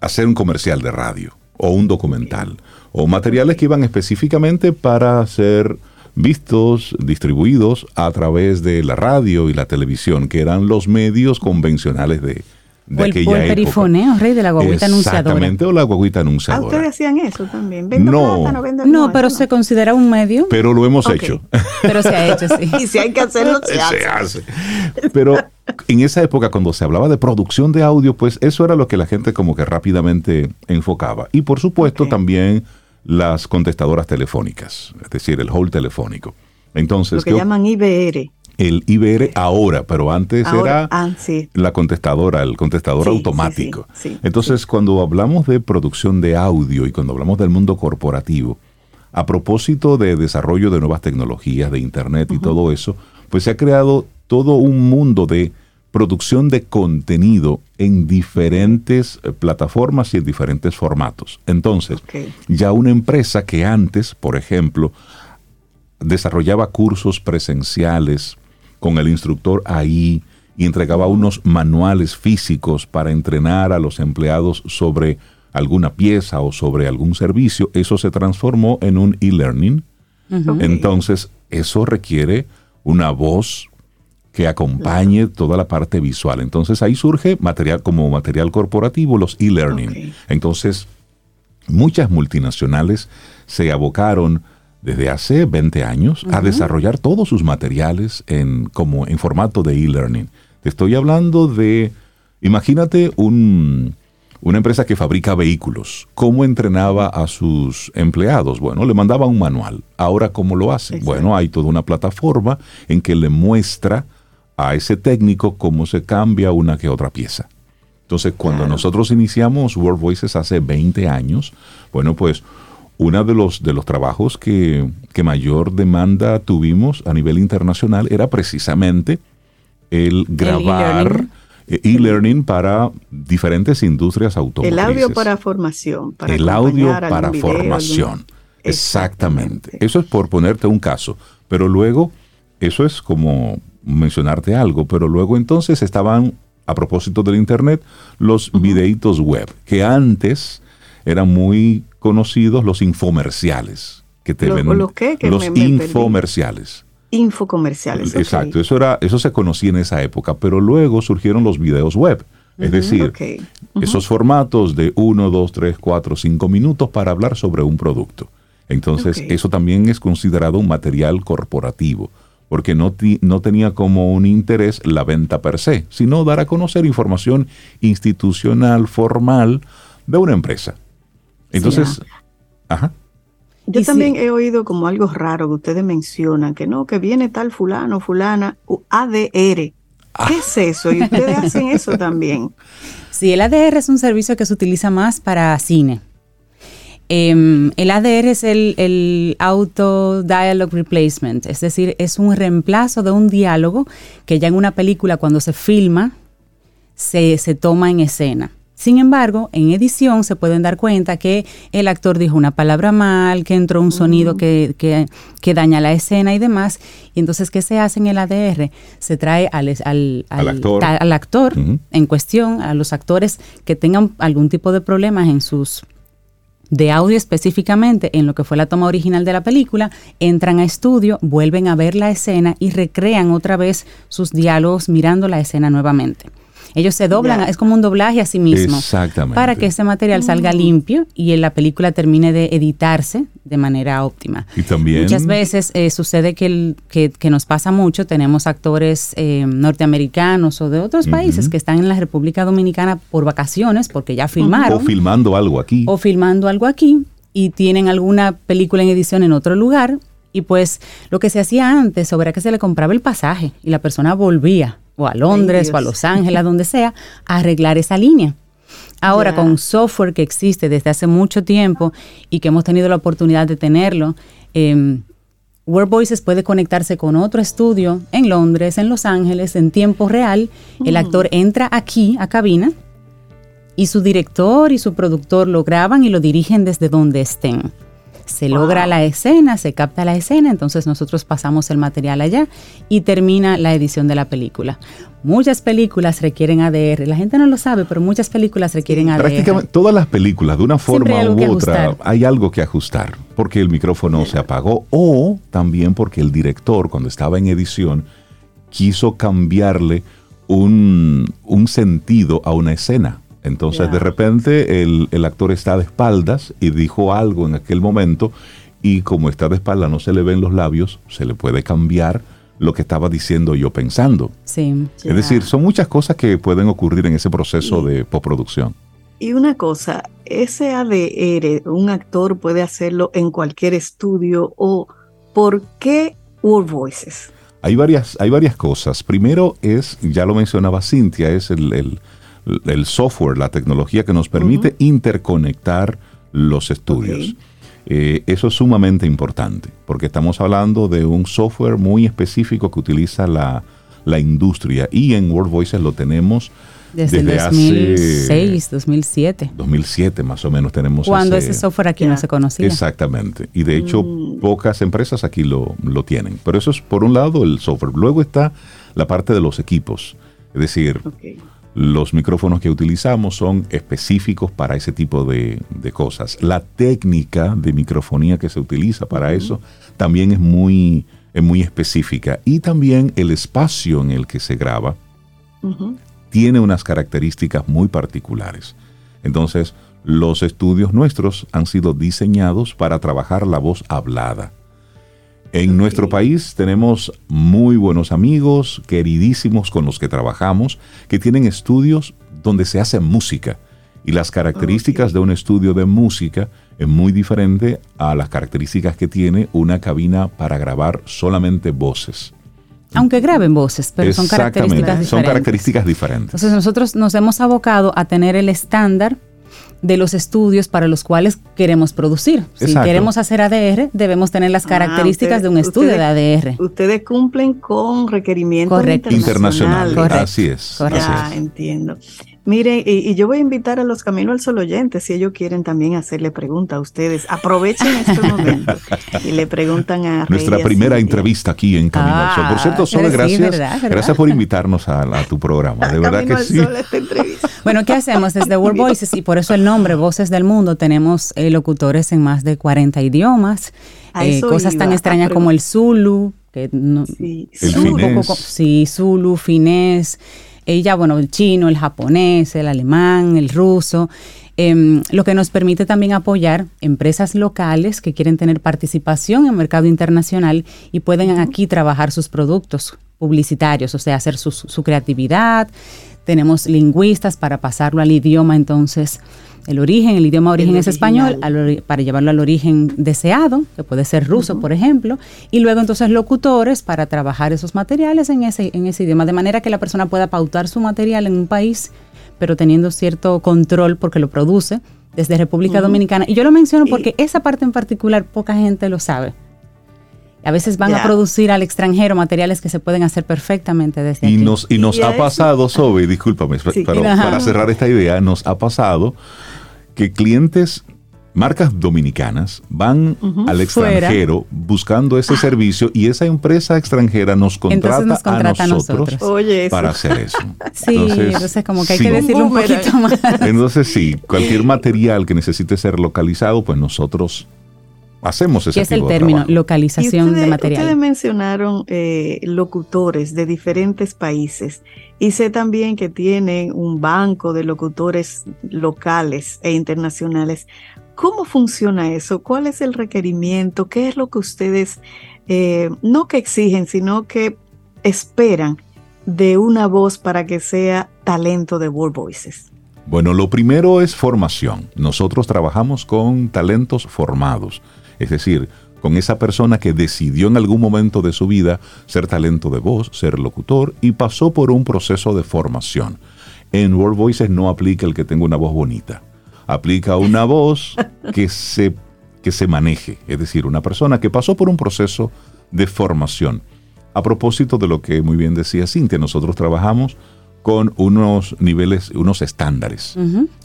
hacer un comercial de radio o un documental o materiales que iban específicamente para ser vistos, distribuidos a través de la radio y la televisión, que eran los medios convencionales de, de o el, el perifoneo, rey de la guaguita anunciadora. Exactamente, o la guaguita anunciadora. ¿A ustedes hacían eso también? no, no, pero se considera un medio. Pero lo hemos hecho. Pero se ha hecho, sí. y si hay que hacerlo, se, se hace. Pero en esa época, cuando se hablaba de producción de audio, pues eso era lo que la gente como que rápidamente enfocaba. Y por supuesto también las contestadoras telefónicas, es decir, el hall telefónico. Entonces, lo que llaman IBR el IBR ahora, pero antes era ah, la contestadora, el contestador automático. Entonces, cuando hablamos de producción de audio y cuando hablamos del mundo corporativo, a propósito de desarrollo de nuevas tecnologías, de Internet y todo eso, pues se ha creado todo un mundo de producción de contenido en diferentes eh, plataformas y en diferentes formatos. Entonces, ya una empresa que antes, por ejemplo, desarrollaba cursos presenciales, con el instructor ahí y entregaba unos manuales físicos para entrenar a los empleados sobre alguna pieza o sobre algún servicio, eso se transformó en un e-learning. Entonces, eso requiere una voz que acompañe toda la parte visual. Entonces, ahí surge material como material corporativo, los e-learning. Entonces, muchas multinacionales se abocaron desde hace 20 años a desarrollar todos sus materiales en, como en formato de e-learning. Te estoy hablando de, imagínate un, una empresa que fabrica vehículos. ¿Cómo entrenaba a sus empleados? Bueno, le mandaba un manual. Ahora, ¿cómo lo hace? Bueno, hay toda una plataforma en que le muestra a ese técnico cómo se cambia una que otra pieza. Entonces, cuando nosotros iniciamos World Voices hace 20 años, bueno, pues uno de los, de los trabajos que, mayor demanda tuvimos a nivel internacional era precisamente el grabar e-learning para diferentes industrias automotrices. El audio para formación. Para el audio para formación. Exactamente. Eso es por ponerte un caso. Pero luego, eso es como mencionarte algo, pero luego entonces estaban, a propósito del Internet, los videitos web, que antes eran muy conocidos los infomerciales que te ¿Los, ven, los infomerciales. Infocomerciales. Exacto, eso era, eso se conocía en esa época, pero luego surgieron los videos web. Es decir, esos formatos de 1, 2, 3, 4, 5 minutos para hablar sobre un producto. Entonces, eso también es considerado un material corporativo, porque no, no tenía como un interés la venta per se, sino dar a conocer información institucional, formal de una empresa. Entonces, ajá. Yo también he oído como algo raro que ustedes mencionan, que no, que viene tal fulano, fulana, ADR. ¿Qué es eso? Y ustedes hacen eso también. Sí, el ADR es un servicio que se utiliza más para cine. Em, el ADR es el, el, Auto Dialogue Replacement, es decir, es un reemplazo de un diálogo que ya en una película cuando se filma se, se toma en escena. Sin embargo, en edición se pueden dar cuenta que el actor dijo una palabra mal, que entró un sonido que, que, daña la escena y demás. Y entonces, ¿qué se hace en el ADR? Se trae al, al, al, actor, en cuestión, a los actores que tengan algún tipo de problemas en sus de audio específicamente en lo que fue la toma original de la película, entran a estudio, vuelven a ver la escena y recrean otra vez sus diálogos mirando la escena nuevamente. Ellos se doblan, es como un doblaje a sí mismo. Exactamente. Para que ese material salga mm. limpio y la película termine de editarse de manera óptima. Y también. Muchas veces eh, sucede que, el, que, nos pasa mucho, tenemos actores eh, norteamericanos o de otros países que están en la República Dominicana por vacaciones, porque ya filmaron. O filmando algo aquí. O filmando algo aquí y tienen alguna película en edición en otro lugar. Y pues lo que se hacía antes era que se le compraba el pasaje y la persona volvía o a Londres o a Los Ángeles, a donde sea, a arreglar esa línea. Ahora, con software que existe desde hace mucho tiempo y que hemos tenido la oportunidad de tenerlo, eh, Word Voices puede conectarse con otro estudio en Londres, en Los Ángeles, en tiempo real. El actor entra aquí a cabina y su director y su productor lo graban y lo dirigen desde donde estén se logra la escena, se capta la escena, entonces nosotros pasamos el material allá y termina la edición de la película. Muchas películas requieren ADR, la gente no lo sabe, pero muchas películas requieren ADR. Prácticamente todas las películas, de una forma u otra, hay algo que ajustar, porque el micrófono se apagó o también porque el director, cuando estaba en edición, quiso cambiarle un, un sentido a una escena. Entonces de repente el, actor está de espaldas y dijo algo en aquel momento y como está de espaldas no se le ven los labios, se le puede cambiar lo que estaba diciendo yo pensando. Sí. Es decir, son muchas cosas que pueden ocurrir en ese proceso de postproducción. Y una cosa, ese ADR, un actor puede hacerlo en cualquier estudio o ¿por qué Word Voices? Hay varias, hay varias cosas. Primero es, ya lo mencionaba Cintia, es el el software, la tecnología que nos permite interconectar los estudios. Eh, eso es sumamente importante, porque estamos hablando de un software muy específico que utiliza la, industria y en World Voices lo tenemos desde, desde 2006, 2007. 2007 más o menos tenemos. Cuando ese, software aquí no se conocía. Exactamente. Y de hecho mm. pocas empresas aquí lo, lo, tienen. Pero eso es por un lado el software. Luego está la parte de los equipos. Es decir, los micrófonos que utilizamos son específicos para ese tipo de, cosas. La técnica de microfonía que se utiliza para eso también es muy, muy específica. Y también el espacio en el que se graba tiene unas características muy particulares. Entonces, los estudios nuestros han sido diseñados para trabajar la voz hablada. En nuestro país tenemos muy buenos amigos, queridísimos con los que trabajamos, que tienen estudios donde se hace música. Y las características de un estudio de música es muy diferente a las características que tiene una cabina para grabar solamente voces. Aunque graben voces, pero son características diferentes. Son características diferentes. Entonces nosotros nos hemos abocado a tener el estándar de los estudios para los cuales queremos producir. Si queremos hacer ADR, debemos tener las ah, características de un estudio de ADR. Ustedes cumplen con requerimientos internacionales. Así es. Ya, entiendo. Mire, y, yo voy a invitar a los Camino al Sol oyentes, si ellos quieren también hacerle preguntas a ustedes. Aprovechen este momento y le preguntan a Nuestra primera entrevista aquí en Camino al Sol. Por cierto, ah, Sole, gracias, gracias por invitarnos a, tu programa. De verdad que sí. Bueno, ¿qué hacemos? Desde World Voices, y por eso el nombre, Voces del Mundo, tenemos eh, locutores en más de 40 idiomas. Eh, cosas tan extrañas como el Zulu, que no, sí, el finés. sí, Zulu, finés ella, bueno, el chino, el japonés, el alemán, el ruso, em, lo que nos permite también apoyar empresas locales que quieren tener participación en el mercado internacional y pueden aquí trabajar sus productos publicitarios, o sea, hacer su, su creatividad. Tenemos lingüistas para pasarlo al idioma entonces el origen, el idioma origen es español, para llevarlo al origen deseado, que puede ser ruso, por ejemplo, y luego entonces locutores para trabajar esos materiales en ese, en ese idioma, de manera que la persona pueda pautar su material en un país, pero teniendo cierto control porque lo produce desde República Dominicana. Y yo lo menciono porque esa parte en particular poca gente lo sabe. A veces van a producir al extranjero materiales que se pueden hacer perfectamente desde y Nos, y nos ha pasado, Sobe, discúlpame, pero para cerrar esta idea, nos ha pasado que clientes, marcas dominicanas, van al extranjero buscando ese ah. servicio y esa empresa extranjera nos contrata, a nosotros, para hacer eso. sí, entonces, como que hay que decirlo un poquito más. Entonces sí, cualquier material que necesite ser localizado, pues nosotros hacemos ese ¿Qué es el término? Localización de material. Ustedes mencionaron eh, locutores de diferentes países y sé también que tienen un banco de locutores locales e internacionales. ¿Cómo funciona eso? ¿Cuál es el requerimiento? ¿Qué es lo que ustedes, eh, no que exigen, sino que esperan de una voz para que sea talento de World Voices? Bueno, lo primero es formación. Nosotros trabajamos con talentos formados, es decir, con esa persona que decidió en algún momento de su vida ser talento de voz, ser locutor y pasó por un proceso de formación. En World Voices no aplica el que tenga una voz bonita, aplica una voz que se, que se maneje, es decir, una persona que pasó por un proceso de formación. A propósito de lo que muy bien decía Cintia, nosotros trabajamos con unos niveles, unos estándares.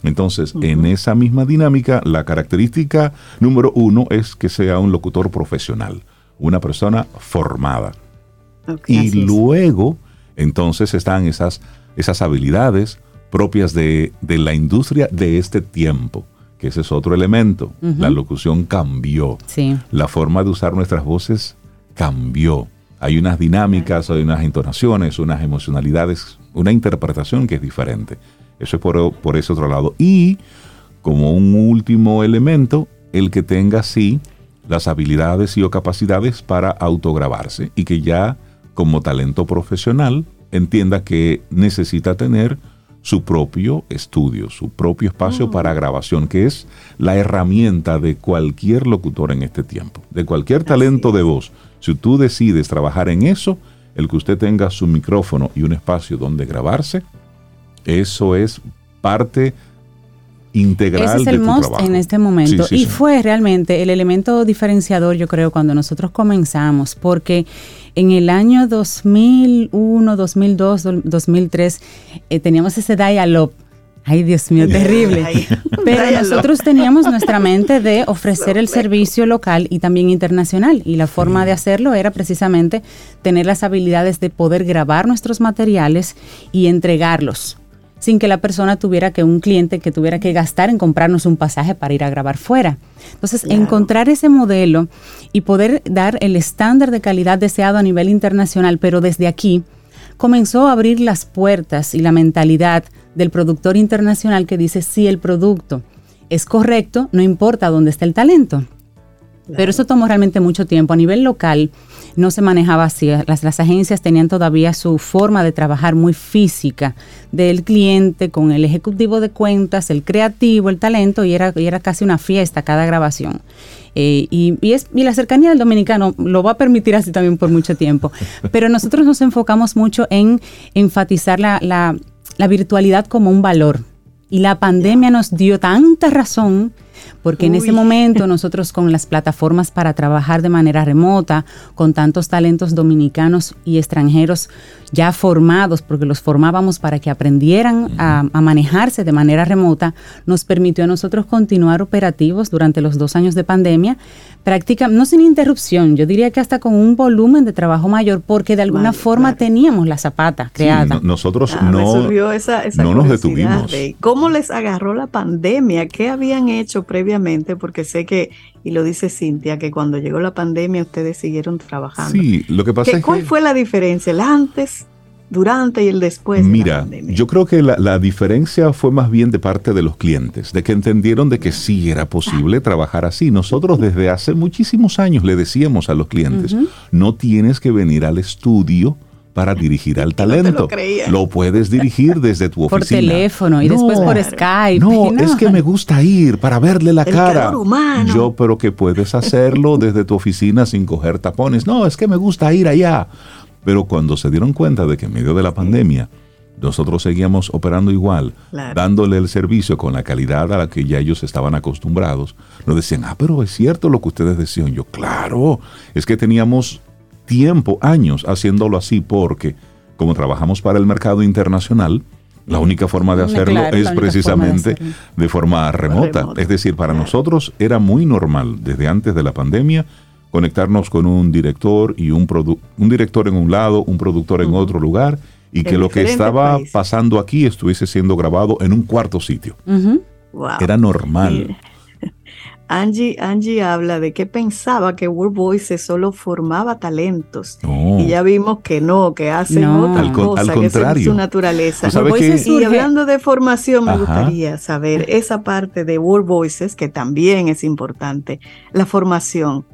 Entonces, en esa misma dinámica, la característica número uno es que sea un locutor profesional, una persona formada. y luego, entonces, están esas, esas habilidades propias de, la industria de este tiempo que ese es otro elemento. La locución cambió. La forma de usar nuestras voces cambió. Hay unas dinámicas, hay unas entonaciones, unas emocionalidades una interpretación que es diferente. Eso es por, por ese otro lado. Y como un último elemento, el que tenga sí las habilidades y o capacidades para autograbarse y que ya como talento profesional entienda que necesita tener su propio estudio, su propio espacio mm. para grabación, que es la herramienta de cualquier locutor en este tiempo, de cualquier talento de voz. Si tú decides trabajar en eso, el que usted tenga su micrófono y un espacio donde grabarse, eso es parte integral Ese es el most en este momento. Y fue realmente el elemento diferenciador yo creo cuando nosotros comenzamos porque en el año 2001 2002 2003 teníamos ese dial-up Ay, Dios mío, terrible. Pero nosotros teníamos nuestra mente de ofrecer el servicio local y también internacional. Y la forma de hacerlo era precisamente tener las habilidades de poder grabar nuestros materiales y entregarlos sin que la persona tuviera que, un cliente que tuviera que gastar en comprarnos un pasaje para ir a grabar fuera. Entonces, encontrar ese modelo y poder dar el estándar de calidad deseado a nivel internacional, pero desde aquí, comenzó a abrir las puertas y la mentalidad del productor internacional que dice si el producto es correcto, no importa dónde esté el talento. Pero eso tomó realmente mucho tiempo. A nivel local no se manejaba así. Las, las, agencias tenían todavía su forma de trabajar muy física del cliente con el ejecutivo de cuentas, el creativo, el talento, y era, y era casi una fiesta cada grabación. Eh, y, es, y la cercanía del dominicano lo va a permitir así también por mucho tiempo. Pero nosotros nos enfocamos mucho en enfatizar la, la, la virtualidad como un valor. Y la pandemia nos dio tanta razón porque en ese momento nosotros con las plataformas para trabajar de manera remota, con tantos talentos dominicanos y extranjeros ya formados, porque los formábamos para que aprendieran a, manejarse de manera remota, nos permitió a nosotros continuar operativos durante los dos años de pandemia, práctica, no sin interrupción, yo diría que hasta con un volumen de trabajo mayor, porque de alguna forma teníamos la zapata creada. nosotros ah, no, no nos detuvimos. ¿Cómo les agarró la pandemia? ¿Qué habían hecho previamente? Porque sé que, y lo dice Cintia, que cuando llegó la pandemia ustedes siguieron trabajando. Sí, lo que pasa es ¿Cuál fue la diferencia? ¿El antes? durante y el después. Mira, yo creo que la, diferencia fue más bien de parte de los clientes, de que entendieron de que sí era posible trabajar así. Nosotros desde hace muchísimos años le decíamos a los clientes, no tienes que venir al estudio para dirigir al talento. lo, puedes dirigir desde tu oficina. Por teléfono y después por Skype. No, es que me gusta ir para verle la cara. Yo, pero que puedes hacerlo desde tu oficina sin coger tapones. No, es que me gusta ir allá. Pero cuando se dieron cuenta de que en medio de la pandemia nosotros seguíamos operando igual, dándole el servicio con la calidad a la que ya ellos estaban acostumbrados, nos decían, ah, pero es cierto lo que ustedes decían. Yo, claro, es que teníamos tiempo, años haciéndolo así, porque como trabajamos para el mercado internacional, la única forma de hacerlo es precisamente de, forma remota. Es decir, para nosotros era muy normal desde antes de la pandemia conectarnos con un director y un, un director en un lado, un productor en otro lugar y que lo que estaba pasando aquí estuviese siendo grabado en un cuarto sitio. Era normal. Angie, Angie habla de que pensaba que World Voices solo formaba talentos. Y ya vimos que no, que hacen otra cosa, que es su naturaleza. Y hablando de formación, me gustaría saber esa parte de World Voices, que también es importante, la formación.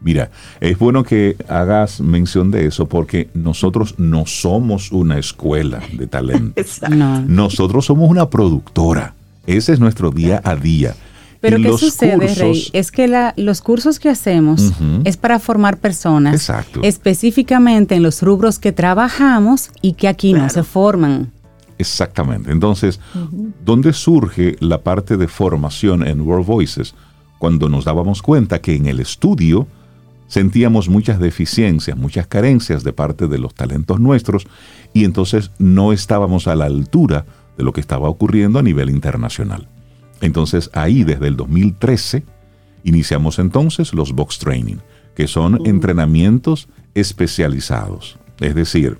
Mira, es bueno que hagas mención de eso porque nosotros no somos una escuela de talento. Nosotros somos una productora. Ese es nuestro día a día. Pero ¿qué sucede, Rey? Es que los cursos que hacemos es para formar personas específicamente en los rubros que trabajamos y que aquí no se forman. Exactamente. Entonces, ¿dónde surge la parte de formación en World Voices? Cuando nos dábamos cuenta que en el estudio sentíamos muchas deficiencias, muchas carencias de parte de los talentos nuestros y entonces no estábamos a la altura de lo que estaba ocurriendo a nivel internacional. Entonces ahí desde el 2013 iniciamos entonces los box training, que son entrenamientos especializados. Es decir,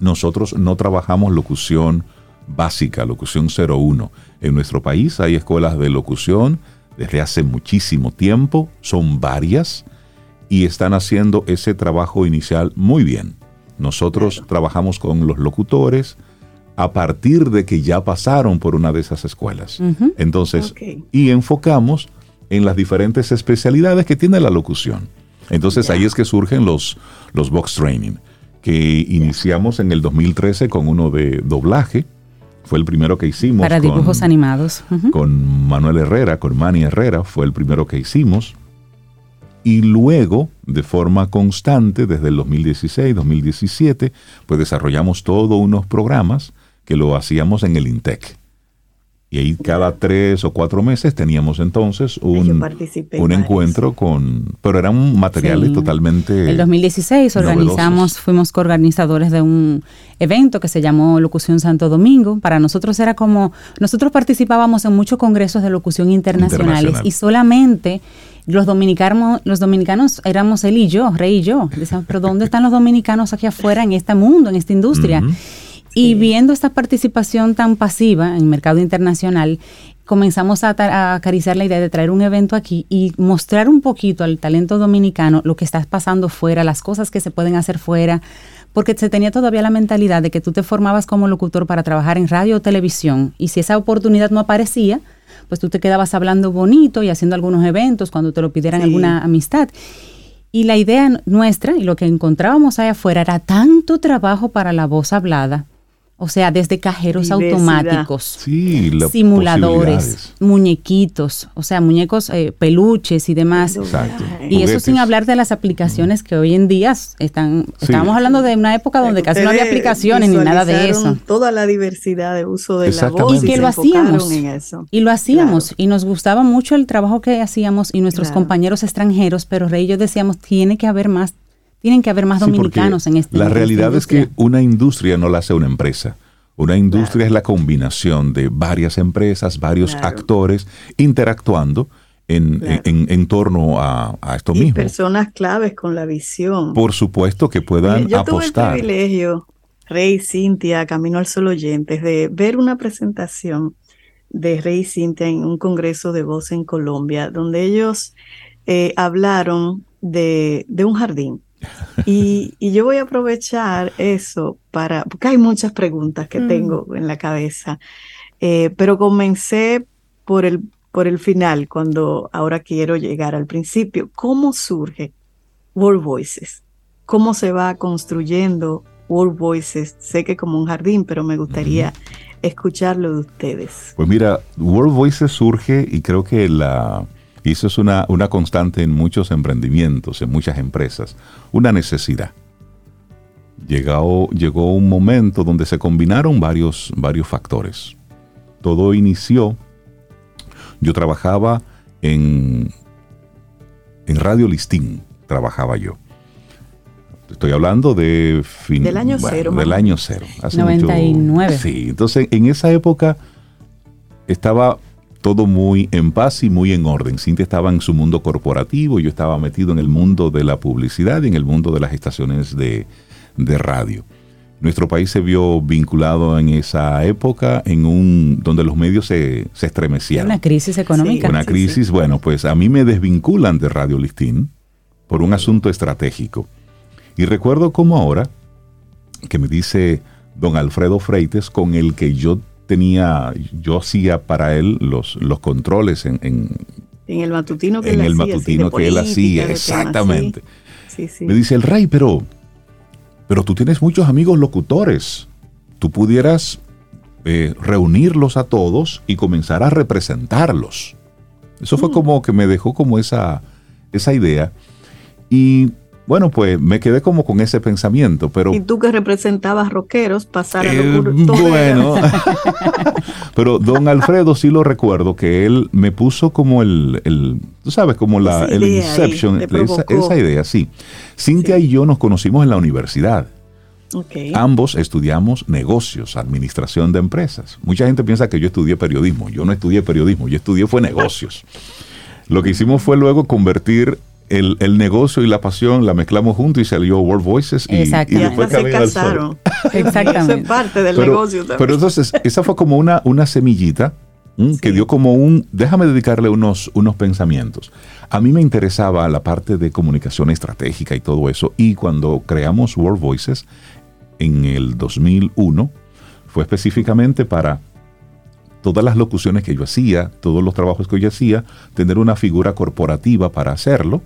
nosotros no trabajamos locución básica, locución 01. En nuestro país hay escuelas de locución desde hace muchísimo tiempo, son varias, y están haciendo ese trabajo inicial muy bien. Nosotros trabajamos con los locutores, a partir de que ya pasaron por una de esas escuelas. Entonces, y enfocamos en las diferentes especialidades que tiene la locución. Entonces ahí es que surgen los, los box training, que iniciamos en el 2013 con uno de doblaje. Fue el primero que hicimos. Para dibujos animados. Con Manuel Herrera, con Manny Herrera, fue el primero que hicimos. Y luego, de forma constante, desde el 2016, 2017, pues desarrollamos todos unos programas que lo hacíamos en el INTEC. Y ahí cada tres o cuatro meses teníamos entonces un, un encuentro con... Pero eran materiales totalmente... El 2016 organizamos, fuimos coorganizadores de un evento que se llamó Locución Santo Domingo. Para nosotros era como... Nosotros participábamos en muchos congresos de locución internacionales y solamente los dominicanos, los dominicanos éramos él y yo, Rey y yo. Decíamos, pero ¿dónde están los dominicanos aquí afuera en este mundo, en esta industria? Y viendo esta participación tan pasiva en el mercado internacional, comenzamos a, acariciar la idea de traer un evento aquí y mostrar un poquito al talento dominicano lo que está pasando fuera, las cosas que se pueden hacer fuera, porque se tenía todavía la mentalidad de que tú te formabas como locutor para trabajar en radio o televisión y si esa oportunidad no aparecía, pues tú te quedabas hablando bonito y haciendo algunos eventos cuando te lo pidieran alguna amistad. Y la idea nuestra y lo que encontrábamos allá afuera era tanto trabajo para la voz hablada o sea, desde cajeros automáticos, simuladores, muñequitos, o sea, muñecos, eh, peluches y demás. Y eso sin hablar de las aplicaciones que hoy en día están. Estábamos hablando de una época donde casi no había aplicaciones ni nada de eso. Toda la diversidad de uso de la voz. Y que lo hacíamos. Y lo hacíamos. Y nos gustaba mucho el trabajo que hacíamos y nuestros compañeros extranjeros, pero Rey y yo decíamos, tiene que haber más tienen que haber más dominicanos en este La realidad es que una industria no la hace una empresa. Una industria es la combinación de varias empresas, varios actores interactuando en, en, torno a, esto mismo. Personas claves con la visión. Por supuesto que puedan yo apostar. Tuve el privilegio, Rey Cintia, Camino al Sol Oyentes, de ver una presentación de Rey Cintia en un congreso de voz en Colombia, donde ellos eh, hablaron de, de un jardín y, yo voy a aprovechar eso para, porque hay muchas preguntas que mm. tengo en la cabeza, eh, pero comencé por el, por el final, cuando ahora quiero llegar al principio. ¿Cómo surge World Voices? ¿Cómo se va construyendo World Voices? Sé que como un jardín, pero me gustaría escucharlo de ustedes. Pues mira, World Voices surge y creo que la y eso es una, una constante en muchos emprendimientos, en muchas empresas, una necesidad. Llegó, llegó un momento donde se combinaron varios, varios factores. Todo inició, yo trabajaba en, en Radio Listín, trabajaba yo. Estoy hablando de fin, del año cero. Del año cero. Hace 99. sí, entonces en esa época estaba todo muy en paz y muy en orden. Cintia estaba en su mundo corporativo, yo estaba metido en el mundo de la publicidad y en el mundo de las estaciones de, radio. nuestro país se vio vinculado en esa época en un donde los medios se, se estremecieron. Una crisis económica. una crisis, bueno, pues a mí me desvinculan de Radio Listín por un asunto estratégico. Y recuerdo como ahora que me dice don Alfredo Freites, con el que yo tenía, yo hacía para él los, los controles en, en, el matutino que él el hacía, matutino que él hacía, exactamente. Me dice el rey, pero, pero tú tienes muchos amigos locutores. Tú pudieras eh, reunirlos a todos y comenzar a representarlos. Eso fue mm. como que me dejó como esa, esa idea. Y bueno, pues me quedé como con ese pensamiento, pero... Y tú que representabas rockeros, pasar a eh, Bueno, pero don Alfredo sí lo recuerdo, que él me puso como el, el tú sabes, como la, el Inception, esa, idea, sí. Cintia y yo nos conocimos en la universidad. Ambos estudiamos negocios, administración de empresas. Mucha gente piensa que yo estudié periodismo. Yo no estudié periodismo, yo estudié fue negocios. Lo que hicimos fue luego convertir el, negocio y la pasión la mezclamos juntos y salió World Voices y, y después se casaron. Exactamente. es parte del negocio también. Pero entonces, esa fue como una, una semillita que dio como un, déjame dedicarle unos, unos pensamientos. A mí me interesaba la parte de comunicación estratégica y todo eso, y cuando creamos World Voices en el 2001, fue específicamente para todas las locuciones que yo hacía, todos los trabajos que yo hacía, tener una figura corporativa para hacerlo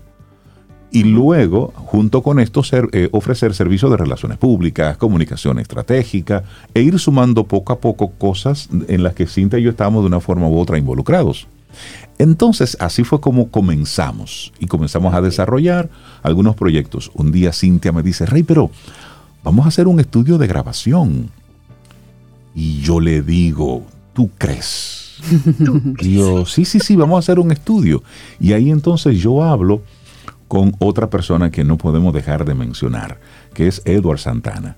y luego, junto con esto, eh, ofrecer servicios de relaciones públicas, comunicación estratégica e ir sumando poco a poco cosas en las que Cintia y yo estábamos de una forma u otra involucrados. Entonces, así fue como comenzamos y comenzamos a desarrollar algunos proyectos. Un día Cintia me dice, Rey, pero vamos a hacer un estudio de grabación. Y yo le digo, ¿tú crees? yo, sí, sí, sí, vamos a hacer un estudio. Y ahí entonces yo hablo con otra persona que no podemos dejar de mencionar, que es Edward Santana.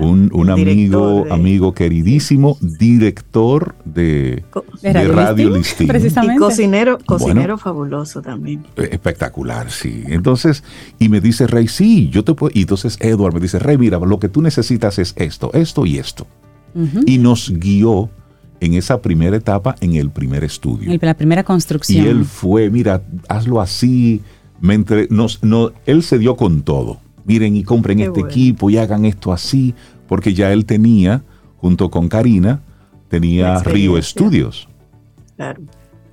un, amigo, amigo queridísimo, director de, Radio Listín. Y cocinero, cocinero fabuloso también. Eh, espectacular, sí. Entonces, y me dice Rey, sí, yo te puedo. Y entonces Edward me dice, Rey, mira, lo que tú necesitas es esto, esto y esto. Y nos guió en esa primera etapa, en el primer estudio. la primera construcción. Y él fue, mira, hazlo así, no, él se dio con todo. Miren y compren este equipo y hagan esto así, porque ya él tenía, junto con Karina, tenía Río Estudios.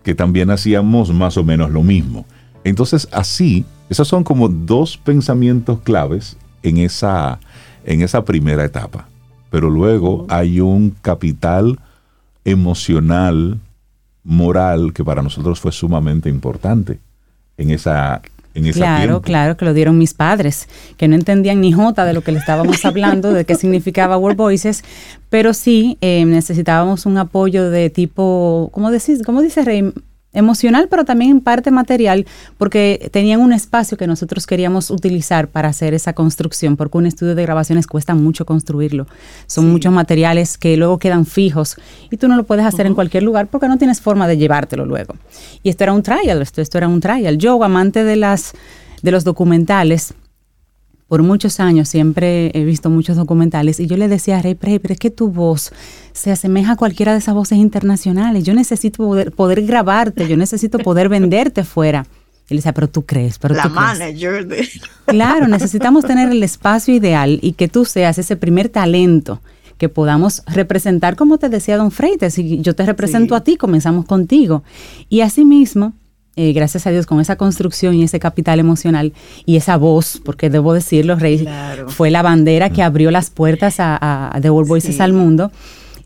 Que también hacíamos más o menos lo mismo. Entonces, así, esos son como dos pensamientos claves en esa, en esa primera etapa. Pero luego hay un capital emocional, moral, que para nosotros fue sumamente importante en esa claro, claro, que lo dieron mis padres, que no entendían ni jota de lo que le estábamos hablando, de qué significaba World Voices, pero sí eh, necesitábamos un apoyo de tipo, ¿cómo, decís, cómo dice Rey? Emocional, pero también en parte material, porque tenían un espacio que nosotros queríamos utilizar para hacer esa construcción, porque un estudio de grabaciones cuesta mucho construirlo. Son muchos materiales que luego quedan fijos y tú no lo puedes hacer en cualquier lugar porque no tienes forma de llevártelo luego. Y esto era un trial, esto, esto era un trial. Yo, amante de las de los documentales, por muchos años siempre he visto muchos documentales y yo le decía a Rey Prey, pero es que tu voz se asemeja a cualquiera de esas voces internacionales. Yo necesito poder, grabarte, yo necesito poder venderte fuera. Él decía, pero tú crees, pero La tú manager de... Claro, necesitamos tener el espacio ideal y que tú seas ese primer talento que podamos representar, como te decía Don Freites, si yo te represento a ti, comenzamos contigo. Y asimismo, eh, gracias a Dios, con esa construcción y ese capital emocional y esa voz, porque debo decirlo, Rey, fue la bandera que abrió las puertas a, The World Voices al mundo.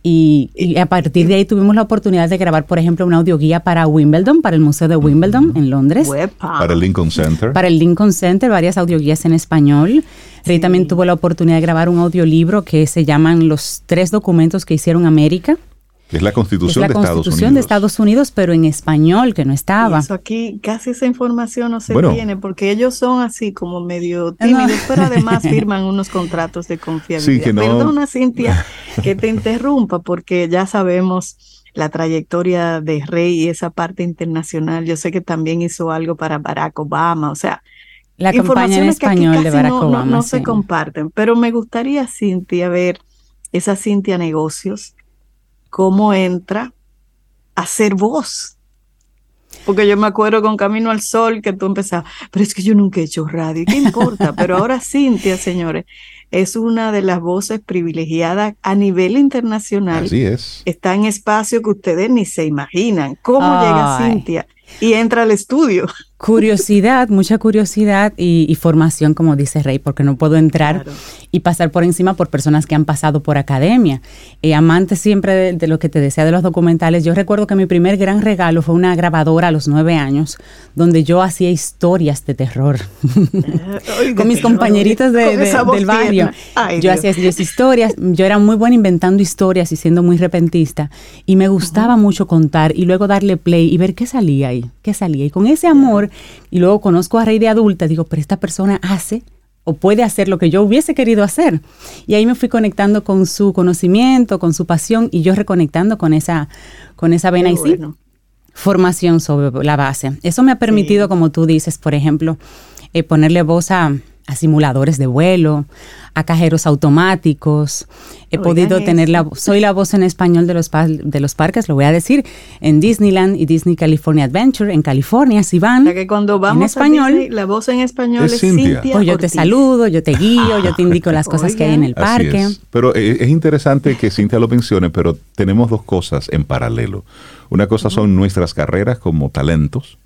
Y, a partir de ahí tuvimos la oportunidad de grabar, por ejemplo, una audioguía para Wimbledon, para el Museo de Wimbledon en Londres. Para el Lincoln Center. Para el Lincoln Center, varias audioguías en español. Rey también tuvo la oportunidad de grabar un audiolibro que se llaman Los tres documentos que hicieron América. Es la Constitución, es la de, Constitución Estados de Estados Unidos, pero en español, que no estaba. Eso aquí casi esa información no se tiene, porque ellos son así como medio tímidos, pero además firman unos contratos de confiabilidad. Sí, Perdona, Cintia, que te interrumpa, porque ya sabemos la trayectoria de Rey y esa parte internacional. Yo sé que también hizo algo para Barack Obama, o sea, La campaña en español de Barack Obama. No, se comparten, pero me gustaría, Cintia, ver esa Cintia Negocios, cómo entra a ser voz. Porque yo me acuerdo con Camino al Sol que tú empezabas, pero es que yo nunca he hecho radio, ¿qué importa? pero ahora Cintia, señores, es una de las voces privilegiadas a nivel internacional. Así es. Está en espacio que ustedes ni se imaginan. ¿Cómo llega Cintia? Y entra al estudio. Curiosidad, mucha curiosidad y, formación, como dice Rey, porque no puedo entrar y pasar por encima por personas que han pasado por academia. Eh, amante siempre de, lo que te decía de los documentales, yo recuerdo que mi primer gran regalo fue una grabadora a los nueve años, donde yo hacía historias de terror con mis compañeritos del barrio. yo hacía esas historias, yo era muy buena inventando historias y siendo muy repentista, y me gustaba mucho contar y luego darle play y ver qué salía ahí, qué salía. Y con ese amor y luego conozco a Rey de adulta, digo, pero esta persona hace o puede hacer lo que yo hubiese querido hacer. Y ahí me fui conectando con su conocimiento, con su pasión y yo reconectando con esa, con esa vena y sí, formación sobre la base. Eso me ha permitido, como tú dices, por ejemplo, eh, ponerle voz a, a simuladores de vuelo, a cajeros automáticos. He podido tener la soy la voz en español de los de los parques, lo voy a decir, en Disneyland y Disney California Adventure en California, si van. que cuando vamos en español, la voz en español es, Cintia. Pues yo te saludo, yo te guío, yo te indico las cosas que hay en el parque. Pero eh, es interesante que Cintia lo mencione, pero tenemos dos cosas en paralelo. Una cosa son nuestras carreras como talentos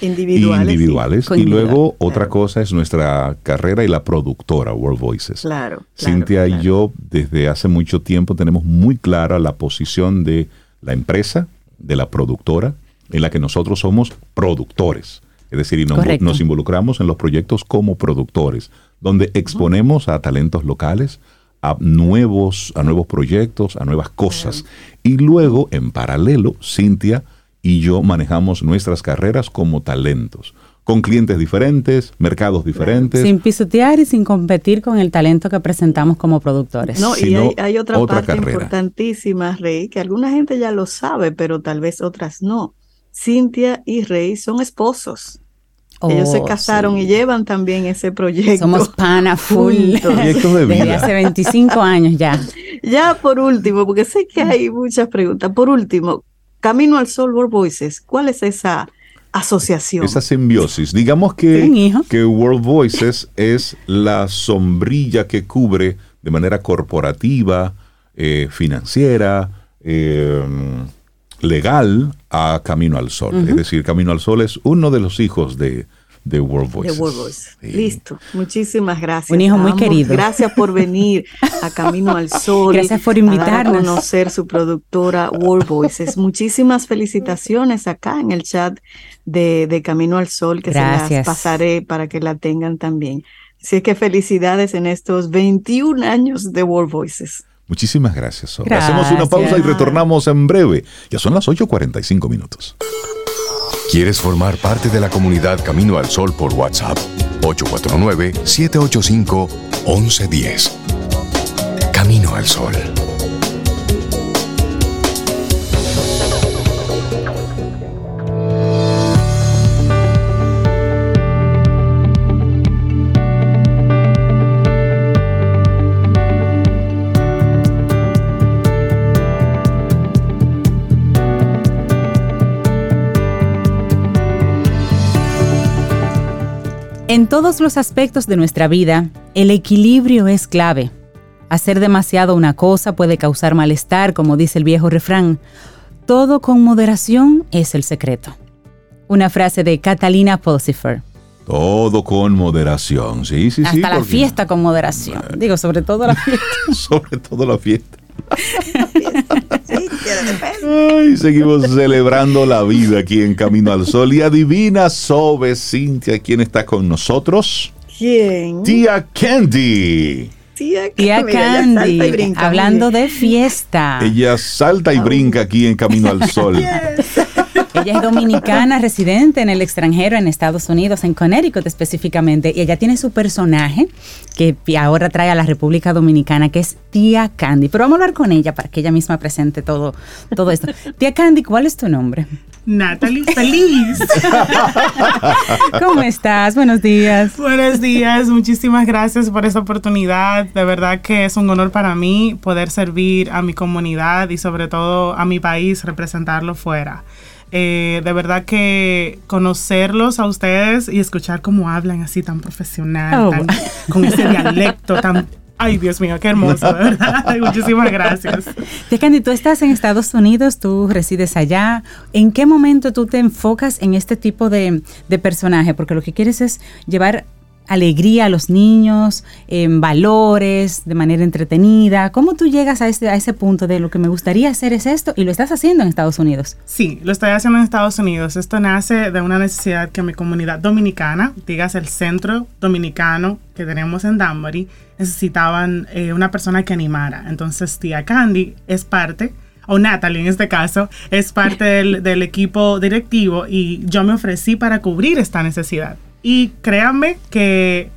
individuales. Y, luego otra cosa es nuestra carrera y la productora, World Voices. Claro. Cintia y yo desde hace mucho tiempo tenemos muy clara la posición de la empresa, de la productora, en la que nosotros somos productores. Es decir, y nos, involucramos en los proyectos como productores, donde exponemos a talentos locales, a nuevos, a nuevos proyectos, a nuevas cosas. Y luego, en paralelo, Cintia y yo manejamos nuestras carreras como talentos, con clientes diferentes, mercados diferentes. Sin pisotear y sin competir con el talento que presentamos como productores. No, y hay, otra, parte importantísima, Rey, que alguna gente ya lo sabe, pero tal vez otras no. Cintia y Rey son esposos. Ellos se oh, casaron y llevan también ese proyecto. Somos pana full. Desde hace 25 años ya. Ya por último, porque sé que hay muchas preguntas. Por último, Camino al Sol World Voices, ¿cuál es esa asociación? Esa simbiosis. Digamos que, que World Voices es la sombrilla que cubre de manera corporativa, eh, financiera, eh, legal a Camino al Sol. Es decir, Camino al Sol es uno de los hijos de, de World Voices. Listo. Muchísimas gracias. Un hijo muy querido. Gracias por venir a Camino al Sol. Gracias por invitarnos. A, conocer su productora World Voices. Muchísimas felicitaciones acá en el chat de, Camino al Sol, que se las pasaré para que la tengan también. Así es que felicidades en estos 21 años de World Voices. Muchísimas gracias, Hacemos una pausa y retornamos en breve. Ya son las 8.45 minutos. ¿Quieres formar parte de la comunidad Camino al Sol por WhatsApp? 849-785-1110. Camino al Sol. En todos los aspectos de nuestra vida, el equilibrio es clave. Hacer demasiado una cosa puede causar malestar, como dice el viejo refrán. Todo con moderación es el secreto. Una frase de Catalina Pulsifer. Todo con moderación, sí, sí, sí. Hasta la fiesta con moderación. Digo, sobre todo la fiesta. sobre todo la fiesta. Ay, seguimos celebrando la vida aquí en Camino al Sol. Y adivina, Sobe Cintia, ¿quién está con nosotros? ¿Quién? Tía Candy. Tía, Candy, hablando de fiesta. Ella salta y brinca aquí en Camino al Sol. Ella es dominicana, residente en el extranjero, en Estados Unidos, en Connecticut específicamente, y ella tiene su personaje que ahora trae a la República Dominicana, que es Tía Candy. Pero vamos a hablar con ella para que ella misma presente todo, todo esto. Tía Candy, ¿cuál es tu nombre? Natalie Feliz. ¿Cómo estás? Buenos días. Buenos días, muchísimas gracias por esta oportunidad. De verdad que es un honor para mí poder servir a mi comunidad y sobre todo a mi país, representarlo fuera. Eh, de verdad que conocerlos a ustedes y escuchar cómo hablan así tan profesional, oh, con ese dialecto tan Ay, Dios mío, qué hermoso, de verdad. Muchísimas gracias. Candy, tú estás en Estados Unidos, tú resides allá. ¿En qué momento tú te enfocas en este tipo de, de personaje? Porque lo que quieres es llevar alegría a los niños, en valores, de manera entretenida. ¿Cómo tú llegas a ese, a ese punto de lo que me gustaría hacer es esto y lo estás haciendo en Estados Unidos? Sí, lo estoy haciendo en Estados Unidos. Esto nace de una necesidad que mi comunidad dominicana, digas el centro dominicano que tenemos en Danbury, necesitaban eh, una persona que animara. Entonces, tía Candy es parte o Natalie en este caso, es parte del, del, equipo directivo y yo me ofrecí para cubrir esta necesidad. Y créanme que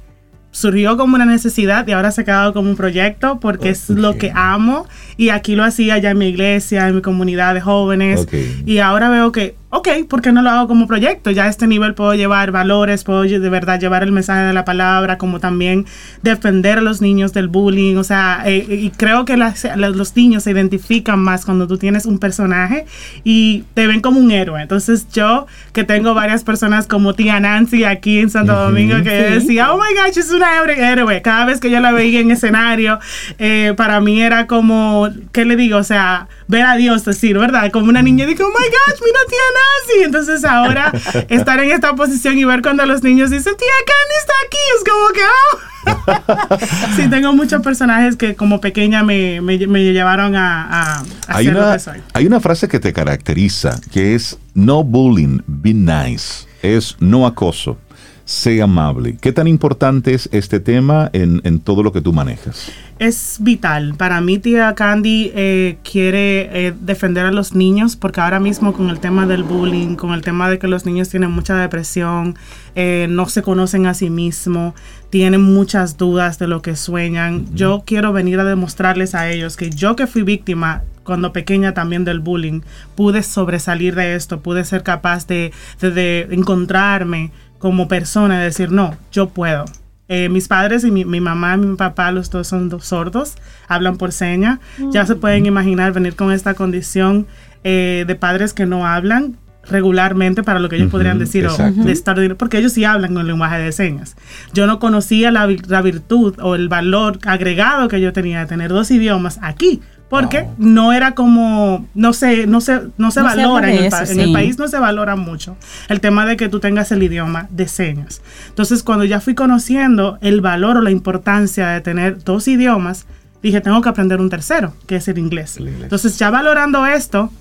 surgió como una necesidad y ahora se ha quedado como un proyecto porque es lo que amo. Y aquí lo hacía ya en mi iglesia, en mi comunidad de jóvenes. Y ahora veo que ok, ¿por qué no lo hago como proyecto? Ya a este nivel puedo llevar valores, puedo de verdad llevar el mensaje de la palabra, como también defender a los niños del bullying. O sea, eh, y creo que los niños se identifican más cuando tú tienes un personaje y te ven como un héroe. Entonces yo, que tengo varias personas como tía Nancy aquí en Santo Domingo, que decía, oh my gosh, es una héroe. Cada vez que yo la veía en escenario, eh, para mí era como, ¿qué le digo? O sea, ver a Dios decir, ¿verdad? Como una niña, digo, oh my gosh, mira tía Nancy. Entonces ahora estar en esta posición y ver cuando los niños dicen, tía Candy está aquí, es como que, oh. sí, tengo muchos personajes que como pequeña me, me, llevaron a, a, hay una, Hay una frase que te caracteriza, que es no bullying, be nice. Es no acoso, sé amable. ¿Qué tan importante es este tema en, en todo lo que tú manejas? Es vital. Para mí, tía Candy eh, quiere eh, defender a los niños porque ahora mismo con el tema del bullying, con el tema de que los niños tienen mucha depresión, eh, no se conocen a sí mismos, tienen muchas dudas de lo que sueñan. Yo quiero venir a demostrarles a ellos que yo que fui víctima cuando pequeña también del bullying, pude sobresalir de esto, pude ser capaz de, de encontrarme como persona y decir, no, yo puedo eh, mis padres y mi, mamá y mi papá, los dos son dos sordos, hablan por seña. Ya se pueden imaginar venir con esta condición eh, de padres que no hablan regularmente para lo que ellos podrían decir o de estar porque ellos sí hablan con el lenguaje de señas. Yo no conocía la, la, virtud o el valor agregado que yo tenía de tener dos idiomas aquí, porque no era como, no se, no se, no se valora, en, el, país no se valora mucho el tema de que tú tengas el idioma de señas. Entonces, cuando ya fui conociendo el valor o la importancia de tener dos idiomas, dije, tengo que aprender un tercero, que es el inglés. Entonces, ya valorando esto,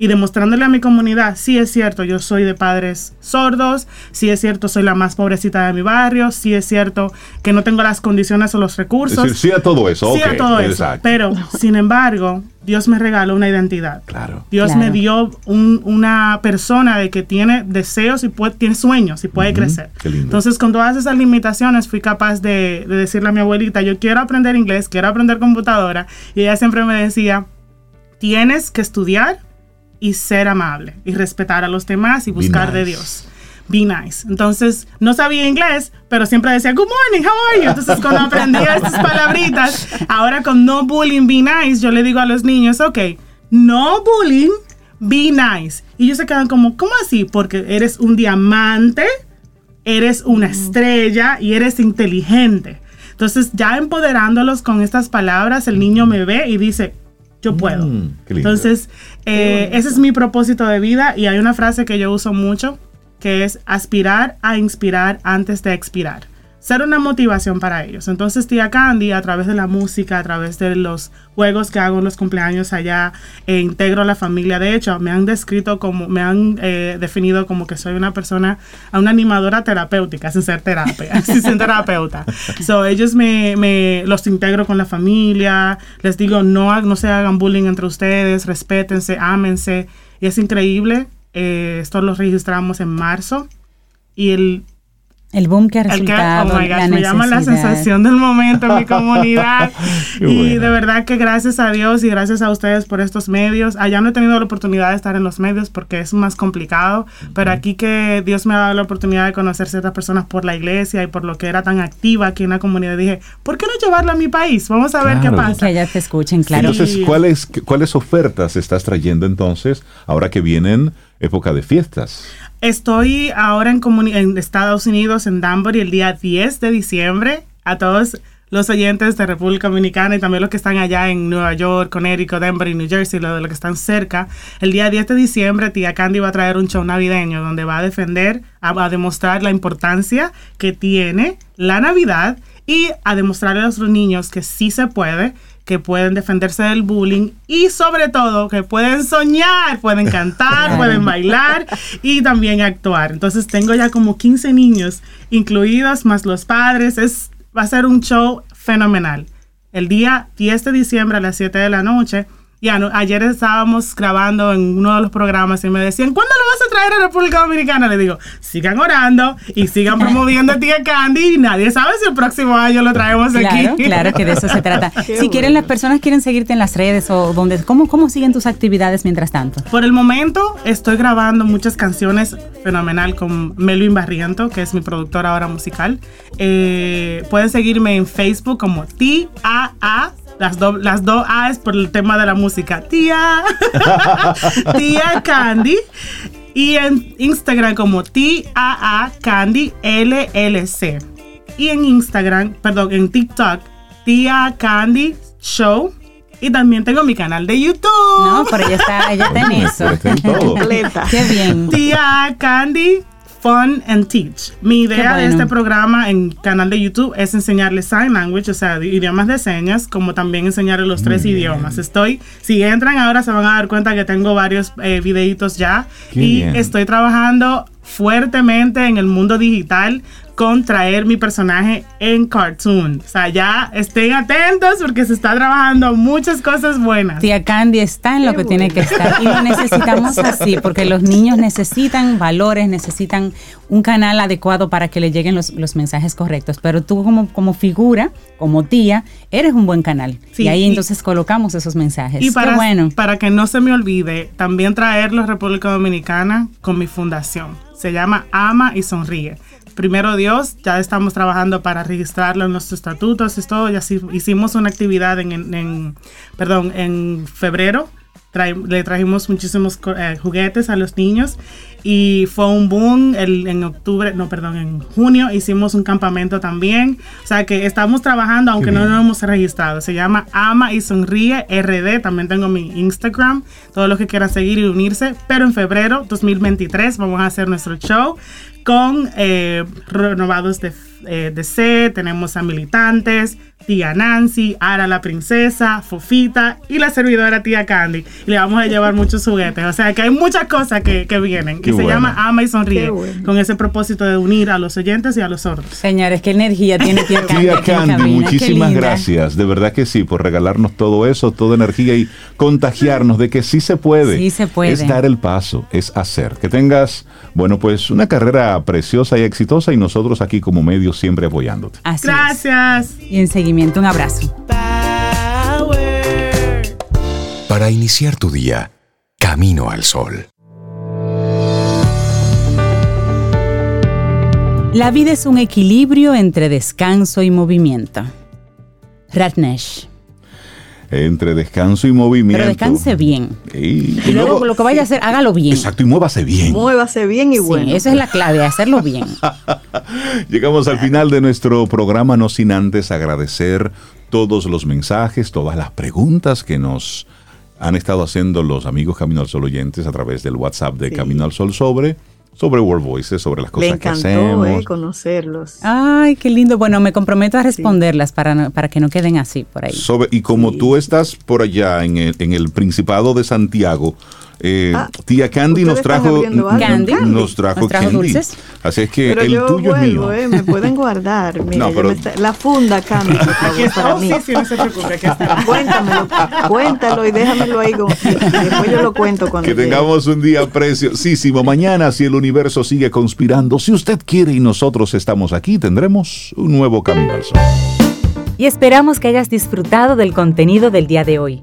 y demostrándole a mi comunidad, sí es cierto, yo soy de padres sordos, sí es cierto, soy la más pobrecita de mi barrio, sí es cierto que no tengo las condiciones o los recursos. sí a todo eso. Sí a todo eso. Pero, sin embargo, Dios me regaló una identidad. Claro. Dios me dio una persona de que tiene deseos y puede, tiene sueños y puede crecer. Entonces, con todas esas limitaciones, fui capaz de, de decirle a mi abuelita, yo quiero aprender inglés, quiero aprender computadora. Y ella siempre me decía, tienes que estudiar y ser amable y respetar a los demás y buscar de Dios. Be nice. Entonces, no sabía inglés, pero siempre decía, Good morning, how are you? Entonces, cuando aprendía estas palabritas, ahora con no bullying, be nice, yo le digo a los niños, ok, no bullying, be nice. Y ellos se quedan como, ¿cómo así? Porque eres un diamante, eres una estrella y eres inteligente. Entonces, ya empoderándolos con estas palabras, el niño me ve y dice, yo puedo. Mm, Entonces, eh, ese es mi propósito de vida y hay una frase que yo uso mucho que es aspirar a inspirar antes de expirar ser una motivación para ellos. Entonces, tía Candy, a través de la música, a través de los juegos que hago en los cumpleaños allá, e integro a la familia. De hecho, me han descrito como, me han eh, definido como que soy una persona, una animadora terapéutica, sin ser terapia, sin ser terapeuta. So, ellos me, me, los integro con la familia, les digo, no, no se hagan bullying entre ustedes, respétense, ámense. Y es increíble Eh, esto lo registramos en marzo y el el boom que ha resultado. Que, oh me llama la sensación del momento en mi comunidad. y de verdad que gracias a Dios y gracias a ustedes por estos medios. Allá no he tenido la oportunidad de estar en los medios porque es más complicado, pero aquí que Dios me ha dado la oportunidad de conocer ciertas personas por la iglesia y por lo que era tan activa aquí en la comunidad, dije, ¿por qué no llevarlo a mi país? Vamos a ver qué pasa. Que allá te escuchen, claro. Entonces, ¿cuáles, ¿cuáles ofertas estás trayendo entonces ahora que vienen época de fiestas? Estoy ahora en, Estados Unidos, en Danbury, el día 10 de diciembre. A todos los oyentes de República Dominicana y también los que están allá en Nueva York, Connecticut, Denver y New Jersey, los los que están cerca. El día 10 de diciembre, tía Candy va a traer un show navideño donde va a defender, a, a demostrar la importancia que tiene la Navidad y a demostrarle a los niños que sí se puede que pueden defenderse del bullying y sobre todo que pueden soñar, pueden cantar, pueden bailar y también actuar. Entonces tengo ya como 15 niños incluidos, más los padres. Es, va a ser un show fenomenal. El día 10 de diciembre a las 7 de la noche ya, ayer estábamos grabando en uno de los programas y me decían, ¿cuándo lo vas a traer a República Dominicana? Le digo, sigan orando y sigan promoviendo a Tía Candy y nadie sabe si el próximo año lo traemos aquí. Claro, que de eso se trata. si quieren, las personas quieren seguirte en las redes o donde, ¿cómo, ¿cómo siguen tus actividades mientras tanto? Por el momento estoy grabando muchas canciones fenomenal con Melvin Barriento, que es mi productor ahora musical. Eh, pueden seguirme en Facebook como T-A-A las, las dos A es por el tema de la música. Tía. tía Candy. Y en Instagram como T-A-A Candy LLC. Y en Instagram, perdón, en TikTok, Tía Candy Show. Y también tengo mi canal de YouTube. No, pero ella está, ella está en eso. Qué bien. Tía Candy Fun and Teach. Mi idea de este programa en canal de YouTube es enseñarles sign language, o sea, idiomas de señas, como también enseñarles los tres idiomas. Estoy, si entran ahora se van a dar cuenta que tengo varios eh, videitos ya y estoy trabajando fuertemente en el mundo digital con traer mi personaje en cartoon. O sea, ya estén atentos porque se está trabajando muchas cosas buenas. Tía Candy está en lo que tiene que estar y lo necesitamos así porque los niños necesitan valores, necesitan un canal adecuado para que le lleguen los, mensajes correctos. Pero tú como, como figura, como tía, eres un buen canal. y ahí entonces colocamos esos mensajes. Y para, bueno. para que no se me olvide, también traerlo a República Dominicana con mi fundación. Se llama Ama y Sonríe primero Dios, ya estamos trabajando para registrarlo en nuestros estatutos y todo. Ya hicimos una actividad en, perdón, en febrero. le trajimos muchísimos eh, juguetes a los niños y fue un boom en octubre, no, perdón, en junio hicimos un campamento también. O sea que estamos trabajando, aunque no lo hemos registrado. Se llama Ama y Sonríe RD. También tengo mi Instagram, todos los que quieran seguir y unirse. Pero en febrero 2023 vamos a hacer nuestro show con eh, renovados de, eh, de C, tenemos a militantes, tía Nancy, Ara la princesa, Fofita y la servidora tía Candy. Y le vamos a llevar muchos juguetes. O sea que hay muchas cosas que, vienen. y se llama Ama y Sonríe. Con ese propósito de unir a los oyentes y a los sordos. Señores, qué energía tiene tía Candy. Tía Candy, muchísimas gracias. De verdad que sí, por regalarnos todo eso, toda energía y contagiarnos de que sí se puede. Sí se puede. Es dar el paso, es hacer. Que tengas, bueno, pues una carrera preciosa y exitosa y nosotros aquí como medios siempre apoyándote. gracias. Y enseguida un abrazo. Para iniciar tu día, camino al sol. La vida es un equilibrio entre descanso y movimiento. Ratnesh entre descanso y movimiento. Pero descanse bien. Y, luego, lo que vaya a hacer, hágalo bien. Exacto, y muévase bien. Muévase bien y sí, bueno. Esa es la clave, hacerlo bien. Llegamos al final de nuestro programa, no sin antes agradecer todos los mensajes, todas las preguntas que nos han estado haciendo los amigos Camino al Sol oyentes a través del WhatsApp de Camino al Sol sobre sobre World Voices, sobre las cosas que hacemos. Eh, conocerlos. Ay, qué lindo. Bueno, me comprometo a responderlas para, para que no queden así por ahí. y como tú estás por allá en el, en el Principado de Santiago, Eh, ah, tía Candy nos trajo, Candy. nos trajo, Candy. Dulces. Así es que el tuyo es mío. Eh, me pueden guardar. no, pero... la funda Candy, por favor, para mí. Sí, sí, no se preocupe, aquí está. Cuéntamelo, cuéntalo y déjamelo ahí. y después yo lo cuento cuando Que tengamos un día preciosísimo. Mañana, si el universo sigue conspirando, si usted quiere y nosotros estamos aquí, tendremos un nuevo Camino al Sol. Y esperamos que hayas disfrutado del contenido del día de hoy.